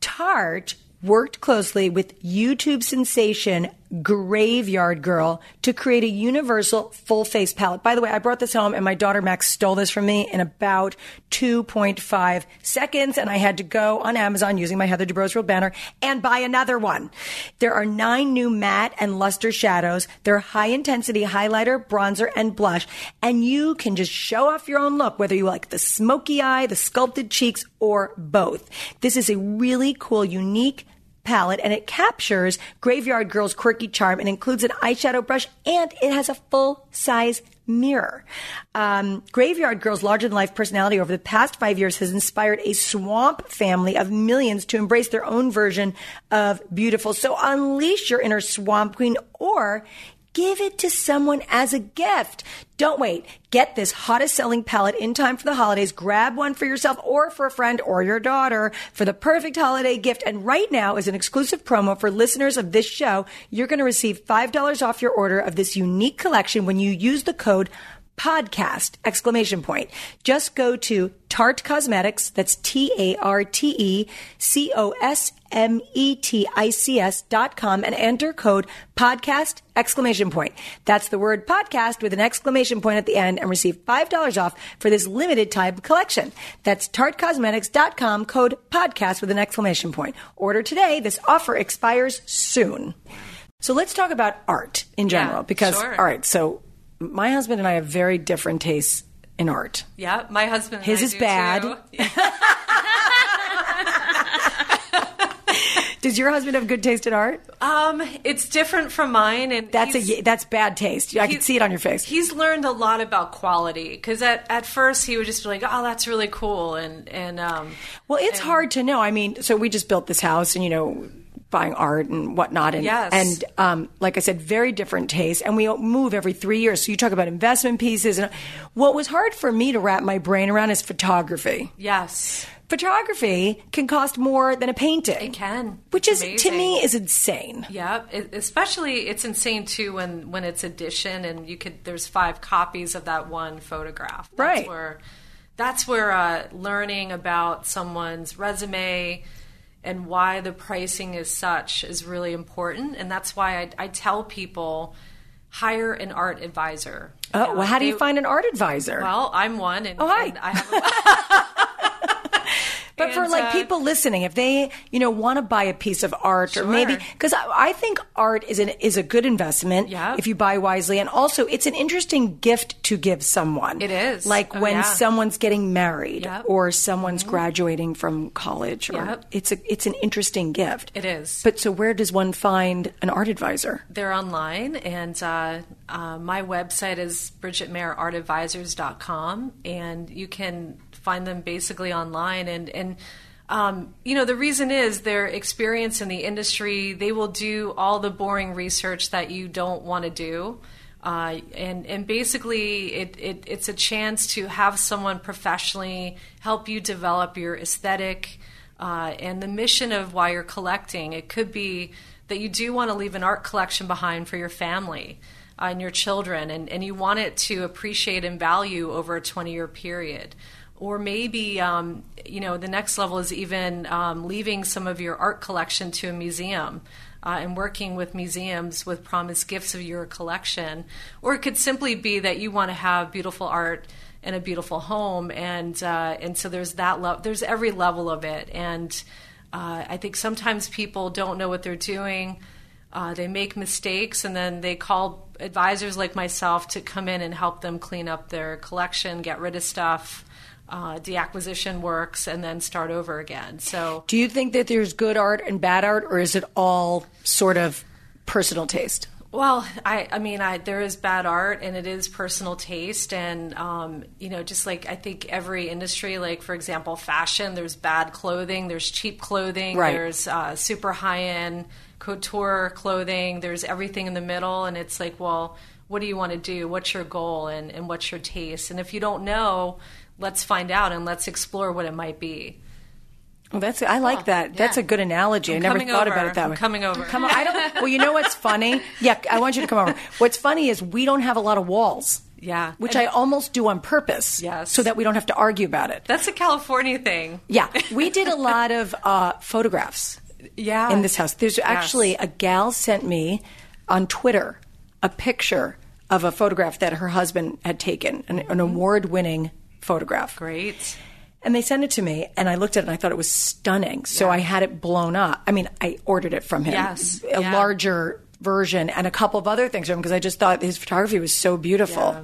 Tarte worked closely with YouTube sensation Graveyard Girl to create a universal full face palette. By the way, I brought this home and my daughter Max stole this from me in about 2.5 seconds and I had to go on Amazon using my Heather Dubrow World banner and buy another one. There are nine new matte and luster shadows. They're high intensity highlighter, bronzer, and blush. And you can just show off your own look, whether you like the smoky eye, the sculpted cheeks, or both. This is a really cool, unique palette and it captures Graveyard Girl's quirky charm and includes an eyeshadow brush and it has a full size mirror. Um, Graveyard Girl's larger than life personality over the past five years has inspired a swamp family of millions to embrace their own version of beautiful. So unleash your inner swamp queen or give it to someone as a gift. Don't wait. Get this hottest selling palette in time for the holidays. Grab one for yourself or for a friend or your daughter for the perfect holiday gift. And right now, as an exclusive promo for listeners of this show, you're going to receive $5 off your order of this unique collection when you use the code podcast exclamation point. Just go to tarte cosmetics that's t-a-r-t-e-c-o-s-m-e-t-i-c-s dot com and enter code podcast exclamation point. That's the word podcast with an exclamation point at the end and receive $5 off for this limited time collection. That's tartecosmetics.com code podcast with an exclamation point. Order today. This offer expires soon. So let's talk about art in general because sure. all right so my husband and I have very different tastes in art. Yeah, my husband. and His is bad. Does your husband have good taste in art? Um, it's different from mine, and That's a that's bad taste. I can see it on your face. He's learned a lot about quality because at, at first he would just be like, "Oh, that's really cool," and and um, Well, it's hard to know. I mean, so we just built this house, and you know, buying art and whatnot, and Yes. and um, like I said, very different tastes, and we move every three years. So you talk about investment pieces, and what was hard for me to wrap my brain around is photography. yes, Photography can cost more than a painting. It can. which is It's to me is insane. yeah. It, especially, it's insane too when when it's edition and you could. There's five copies of that one photograph. That's Right. Where that's where uh, learning about someone's resume and why the pricing is such is really important, and that's why I, I tell people hire an art advisor. Oh, well, how do you They- find an art advisor? Well, I'm one, and, Oh, hi. and I have. A, But for like uh, people listening, if they you know want to buy a piece of art or maybe because I, I think art is an is a good investment Yeah. if you buy wisely, and also it's an interesting gift to give someone. It is. like Oh, when yeah. someone's getting married Yep. or someone's graduating from college. Or Yep. It's a it's an interesting gift. It is. But so where does one find an art advisor? they're online, and uh, uh, my website is bridgettemayerartadvisors.com, and you can find them basically online. And and um, you know the reason is their experience in the industry. They will do all the boring research that you don't want to do. Uh, and and basically, it, it it's a chance to have someone professionally help you develop your aesthetic, uh, and the mission of why you're collecting. It could be that you do want to leave an art collection behind for your family uh, and your children, and, and you want it to appreciate and value over a 20 year period. Or maybe, um, you know, the next level is even um, leaving some of your art collection to a museum. Uh, and working with museums with promised gifts of your collection, or it could simply be that you want to have beautiful art and a beautiful home, and uh, and so there's that level. There's every level of it, and uh, I think sometimes people don't know what they're doing. Uh, they make mistakes, and then they call advisors like myself to come in and help them clean up their collection, get rid of stuff. Uh, deacquisition works, and then start over again. So Do you think that there's good art and bad art, or is it all sort of personal taste? Well, I, I mean, I, there is bad art and it is personal taste. And, um, you know, just like I think every industry, like for example, fashion, there's bad clothing, there's cheap clothing, Right. there's uh, super high end couture clothing, there's everything in the middle. And it's like, well, what do you want to do? What's your goal and, and what's your taste? And if you don't know, let's find out and let's explore what it might be. Well, that's I like that. That's a good analogy. I I'm never thought over. about it that I'm way. coming over. Come on, I don't. Well, you know what's funny? Yeah, I want you to come over. What's funny is we don't have a lot of walls. Yeah. which And- I almost do on purpose. Yes. so that we don't have to argue about it. That's a California thing. Yeah, we did a lot of uh, photographs Yeah. in this house. There's actually a gal sent me on Twitter a picture of a photograph that her husband had taken, an, an award-winning photograph. Great. And they sent it to me, and I looked at it and I thought it was stunning. So I had it blown up. I mean, I ordered it from him, Yes, a yeah. larger version, and a couple of other things from him because I just thought his photography was so beautiful. Yeah.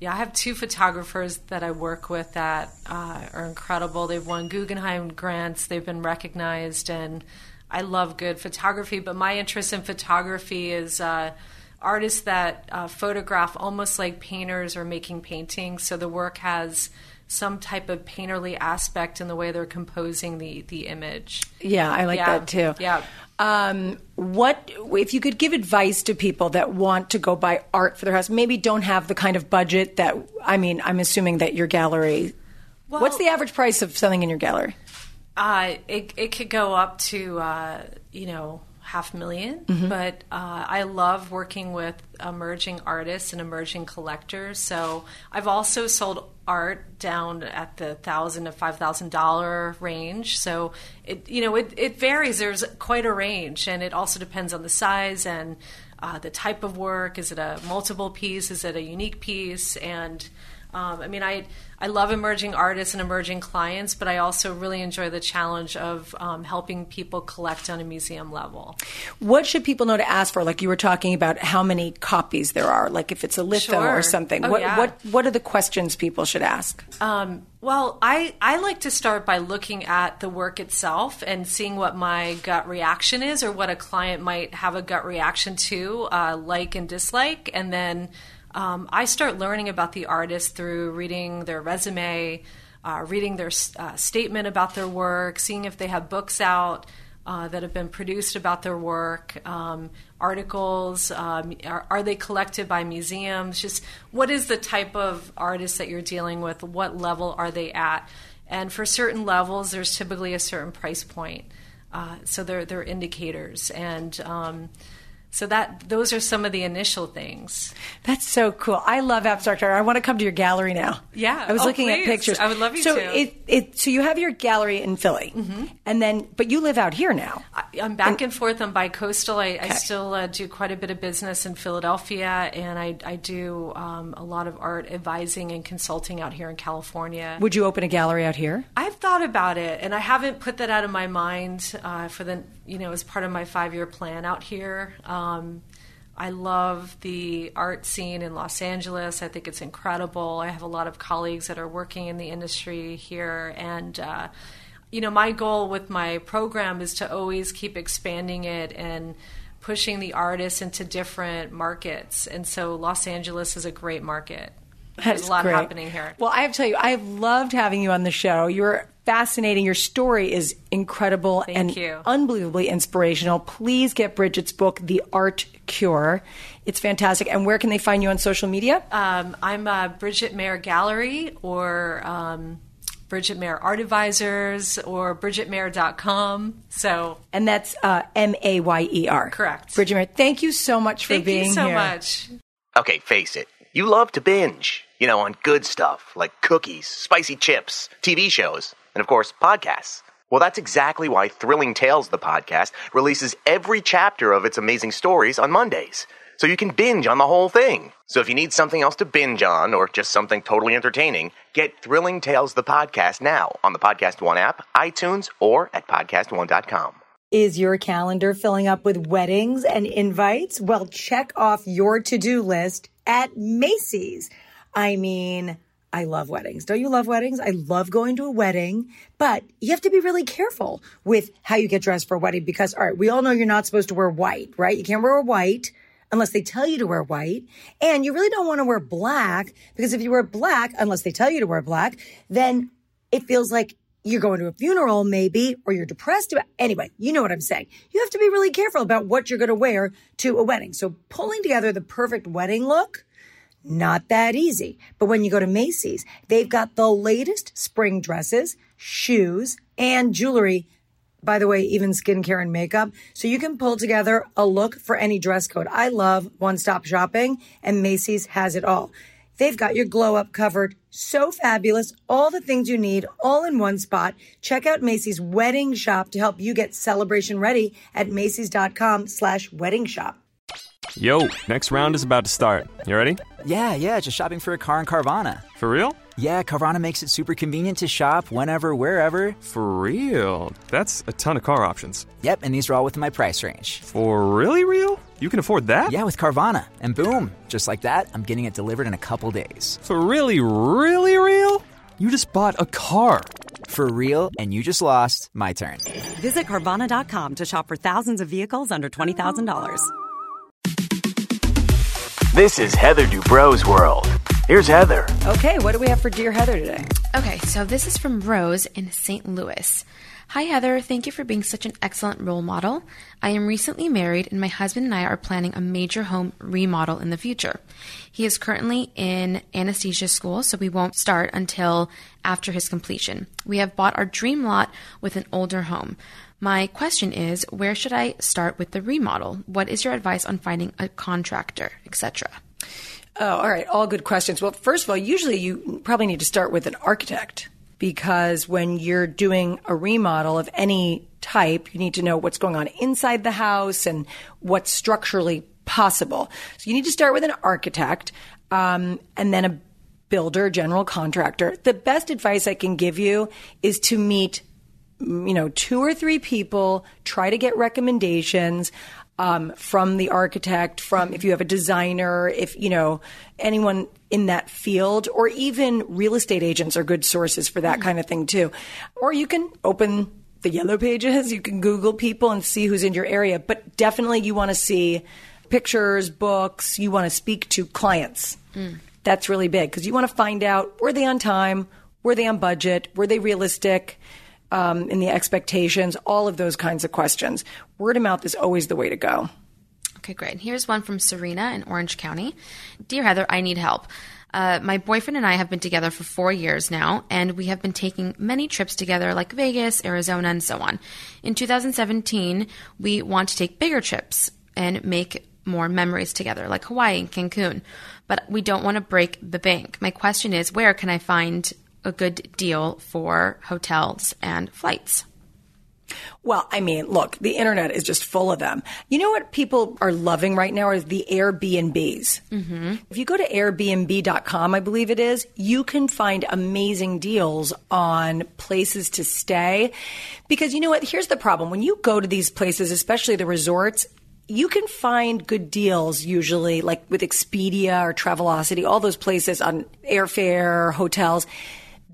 Yeah, I have two photographers that I work with that uh, are incredible. They've won Guggenheim grants, they've been recognized, and I love good photography. But my interest in photography is uh, artists that uh, photograph almost like painters are making paintings. So the work has some type of painterly aspect in the way they're composing the the image. Yeah, I like Yeah, that too. yeah. Um, what if you could give advice to people that want to go buy art for their house? Maybe don't have the kind of budget that. I mean, I'm assuming that your gallery. Well- what's the average price of something in your gallery? Uh, it it could go up to uh, you know half 1000000 Mm-hmm. but uh, I love working with emerging artists and emerging collectors. So I've also sold art down at the thousand to five thousand dollar range. So it you know it it varies. There's quite a range, and it also depends on the size and. Uh, the type of work is it a multiple piece is it a unique piece and um, I mean, I I love emerging artists and emerging clients, but I also really enjoy the challenge of um, helping people collect on a museum level. What should people know to ask for? Like you were talking about how many copies there are, like if it's a litho Sure. or something. Oh, what yeah. what what are the questions people should ask? Um, well, I, I like to start by looking at the work itself and seeing what my gut reaction is or what a client might have a gut reaction to, uh, like and dislike. And then um, I start learning about the artist through reading their resume, uh, reading their uh, statement about their work, seeing if they have books out. Uh, that have been produced about their work, um, articles, um, are, are they collected by museums? Just what is the type of artist that you're dealing with? What level are they at? And for certain levels, there's typically a certain price point. Uh, so they're, they're indicators. And um, so that those are some of the initial things. That's so cool. I love abstract art. I want to come to your gallery now. Yeah. I was Oh, looking please. at pictures. I would love you so to. It, it, so you have your gallery in Philly, Mm-hmm. and then but you live out here now. I, I'm back and forth. I'm bi-coastal. I, I still uh, do quite a bit of business in Philadelphia, and I, I do um, a lot of art advising and consulting out here in California. Would you open a gallery out here? I've thought about it, and I haven't put that out of my mind uh, for the you know as part of my five year plan out here. Um, I love the art scene in Los Angeles. I think it's incredible. I have a lot of colleagues that are working in the industry here, and uh, you know my goal with my program is to always keep expanding it and pushing the artists into different markets. And so Los Angeles is a great market. There's That's a lot great. happening here. Well, I have to tell you, I've loved having you on the show. You're fascinating. Your story is incredible Thank and you. unbelievably inspirational. Please get Bridgette's book, The Art Cure. It's fantastic. And where can they find you on social media? Um, I'm uh, Bridgette Mayer Gallery or um, Bridgette Mayer Art Advisors or BridgetteMayer.com. So and that's uh, M A Y E R. Correct. Bridgette Mayer, thank you so much for thank being you so here. much. Okay, face it. You love to binge, you know, on good stuff like cookies, spicy chips, TV shows, and of course, podcasts. Well, that's exactly why Thrilling Tales, the podcast, releases every chapter of its amazing stories on Mondays. So you can binge on the whole thing. So if you need something else to binge on or just something totally entertaining, get Thrilling Tales, the podcast now on the Podcast One app, iTunes, or at podcastone.com. Is your calendar filling up with weddings and invites? Well, check off your to-do list at Macy's. I mean, I love weddings. Don't you love weddings? I love going to a wedding, but you have to be really careful with how you get dressed for a wedding because, all right, we all know you're not supposed to wear white, right? You can't wear white unless they tell you to wear white. And you really don't want to wear black because if you wear black, unless they tell you to wear black, then it feels like you're going to a funeral maybe or you're depressed about anyway you know what i'm saying you have to be really careful about what you're going to wear to a wedding so pulling together the perfect wedding look not that easy but when you go to macy's they've got the latest spring dresses shoes and jewelry by the way, even skincare and makeup. So you can pull together a look for any dress code. I love one stop shopping and Macy's has it all. They've got your glow up covered. So fabulous. All the things you need all in one spot. Check out Macy's wedding shop to help you get celebration ready at Macy's.com slash wedding shop. Yo, next round is about to start. You ready? Yeah, yeah, just shopping for a car in Carvana. For real? Yeah, Carvana makes it super convenient to shop whenever, wherever. For real? That's a ton of car options. Yep, and these are all within my price range. For really real? You can afford that? Yeah, with Carvana. And boom, just like that, I'm getting it delivered in a couple days. For really, really real? You just bought a car. For real, and you just lost my turn. Visit Carvana.com to shop for thousands of vehicles under $20,000. This is Heather Dubrow's world. Here's Heather. Okay, what do we have for Dear Heather today? Okay, so this is from Rose in St. Louis. Hi, Heather. Thank you for being such an excellent role model. I am recently married, and my husband and I are planning a major home remodel in the future. He is currently in anesthesia school, so we won't start until after his completion. We have bought our dream lot with an older home. My question is where should I start with the remodel? What is your advice on finding a contractor, etc.? Oh, all right. All good questions. Well, first of all, usually you probably need to start with an architect because when you're doing a remodel of any type, you need to know what's going on inside the house and what's structurally possible. So you need to start with an architect um, and then a builder, general contractor. The best advice I can give you is to meet you know, two or three people, try to get recommendations um, from the architect, from if you have a designer, if, you know, anyone in that field, or even real estate agents are good sources for that kind of thing too. Or you can open the yellow pages, you can Google people and see who's in your area, but definitely you want to see pictures, books, you want to speak to clients. That's really big because you want to find out were they on time, were they on budget, were they realistic um, in the expectations, all of those kinds of questions. Word of mouth is always the way to go. Okay, great. Here's one from Serena in Orange County. Dear Heather, I need help. Uh, my boyfriend and I have been together for four years now, and we have been taking many trips together, like Vegas, Arizona, and so on. In 2017, we want to take bigger trips and make more memories together, like Hawaii and Cancun. But we don't want to break the bank. My question is where can I find a good deal for hotels and flights? Well, I mean, look, the internet is just full of them. You know what people are loving right now is the Airbnbs. Mm-hmm. If you go to Airbnb.com, I believe it is, you can find amazing deals on places to stay. Because you know what? Here's the problem. When you go to these places, especially the resorts, you can find good deals usually, like with Expedia or Travelocity, all those places on airfare, hotels.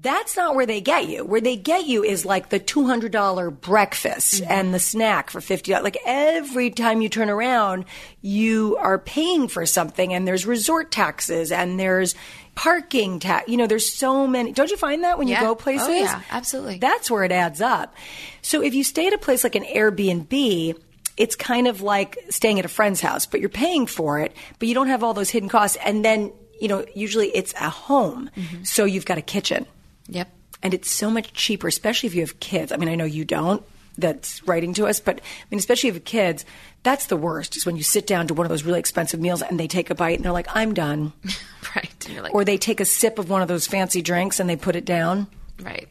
That's not where they get you. Where they get you is like the $200 breakfast mm-hmm. and the snack for $50. Like every time you turn around, you are paying for something and there's resort taxes and there's parking tax. You know, there's so many. Don't you find that when Yeah. you go Oh, places? yeah, absolutely. That's where it adds up. So if you stay at a place like an Airbnb, it's kind of like staying at a friend's house, but you're paying for it, but you don't have all those hidden costs. And then, you know, usually it's a home. Mm-hmm. So you've got a kitchen. Yep. And it's so much cheaper, especially if you have kids. I mean, I know you don't that's writing to us, but I mean, especially if you have kids, that's the worst is when you sit down to one of those really expensive meals and they take a bite and they're like, I'm done. Right. Like, Or they take a sip of one of those fancy drinks and they put it down. right.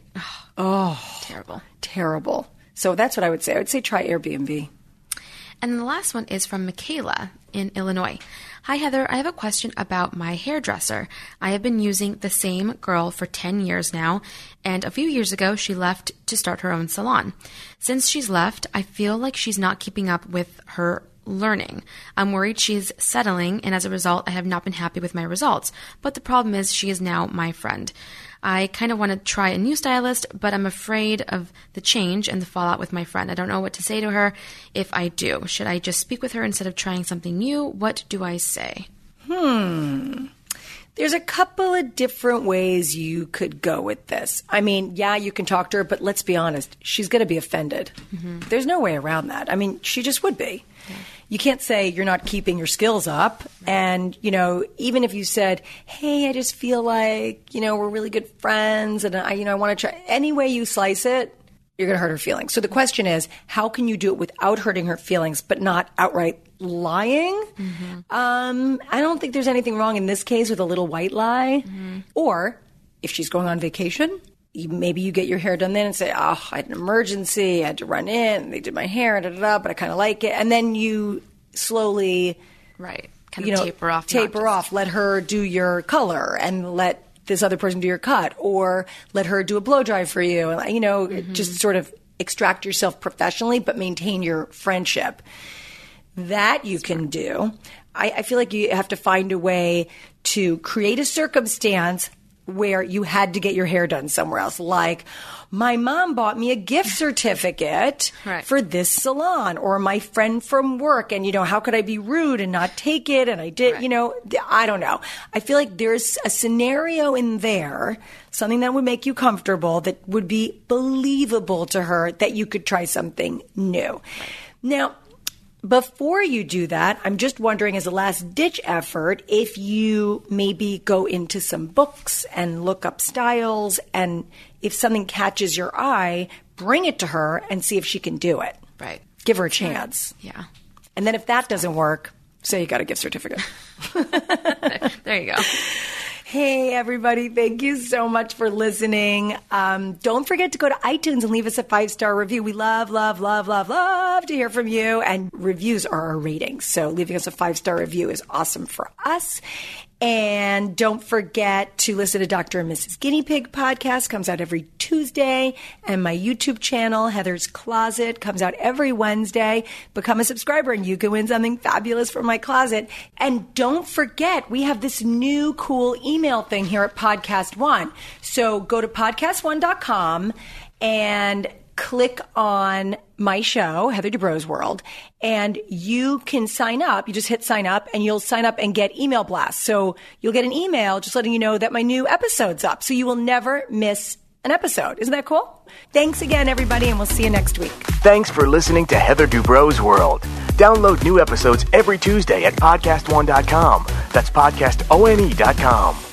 Oh, terrible. Terrible. So that's what I would say. I would say try Airbnb. And the last one is from Michaela in Illinois. Hi, Heather. I have a question about my hairdresser. I have been using the same girl for 10 years now, and a few years ago, she left to start her own salon. Since she's left, I feel like she's not keeping up with her learning. I'm worried she's settling, and as a result, I have not been happy with my results. But the problem is, she is now my friend. I kind of want to try a new stylist, but I'm afraid of the change and the fallout with my friend. I don't know what to say to her if I do. Should I just speak with her instead of trying something new? What do I say? Hmm. There's a couple of different ways you could go with this. I mean, yeah, you can talk to her, but let's be honest, she's going to be offended. There's no way around that. I mean, she just would be. You can't say you're not keeping your skills up. And, you know, even if you said, hey, I just feel like, you know, we're really good friends and I, you know, I want to try, any way you slice it, you're going to hurt her feelings. So the question is, how can you do it without hurting her feelings, but not outright lying? Um, I don't think there's anything wrong in this case with a little white lie. Or if she's going on vacation, you, maybe you get your hair done then and say, oh, I had an emergency, I had to run in, they did my hair, da, da, da, but I kind of like it. And then you slowly Right. Kind you of know, taper off. Taper just- off. Let her do your color and let this other person do your cut, or let her do a blow dry for you. And you know, Mm-hmm. just sort of extract yourself professionally, but maintain your friendship. That you can do. I, I feel like you have to find a way to create a circumstance where you had to get your hair done somewhere else. Like, my mom bought me a gift certificate Right. for this salon or my friend from work. And, you know, how could I be rude and not take it? And I did, you know, I don't know. I feel like there's a scenario in there, something that would make you comfortable that would be believable to her that you could try something new. Now, before you do that, I'm just wondering, as a last ditch effort, if you maybe go into some books and look up styles, and if something catches your eye, bring it to her and see if she can do it. Right. Give her a chance. Yeah. And then if that doesn't work, say you got a gift certificate. There you go. Hey, everybody. Thank you so much for listening. Um, don't forget to go to iTunes and leave us a five star review. We love, love, love, love, love to hear from you. And reviews are our ratings. So leaving us a five star review is awesome for us. And don't forget to listen to Dr. and Mrs. Guinea Pig podcast comes out every Tuesday and my YouTube channel Heather's Closet comes out every Wednesday. Become a subscriber and you can win something fabulous from my closet. And don't forget we have this new cool email thing here at Podcast One. So go to podcastone.com and click on my show, Heather Dubrows World, and you can sign up. You just hit sign up and you'll sign up and get email blasts. So you'll get an email just letting you know that my new episode's up. So you will never miss an episode. Isn't that cool? Thanks again, everybody, and we'll see you next week. Thanks for listening to Heather Dubrow's World. Download new episodes every Tuesday at podcastone.com. That's podcastone.com.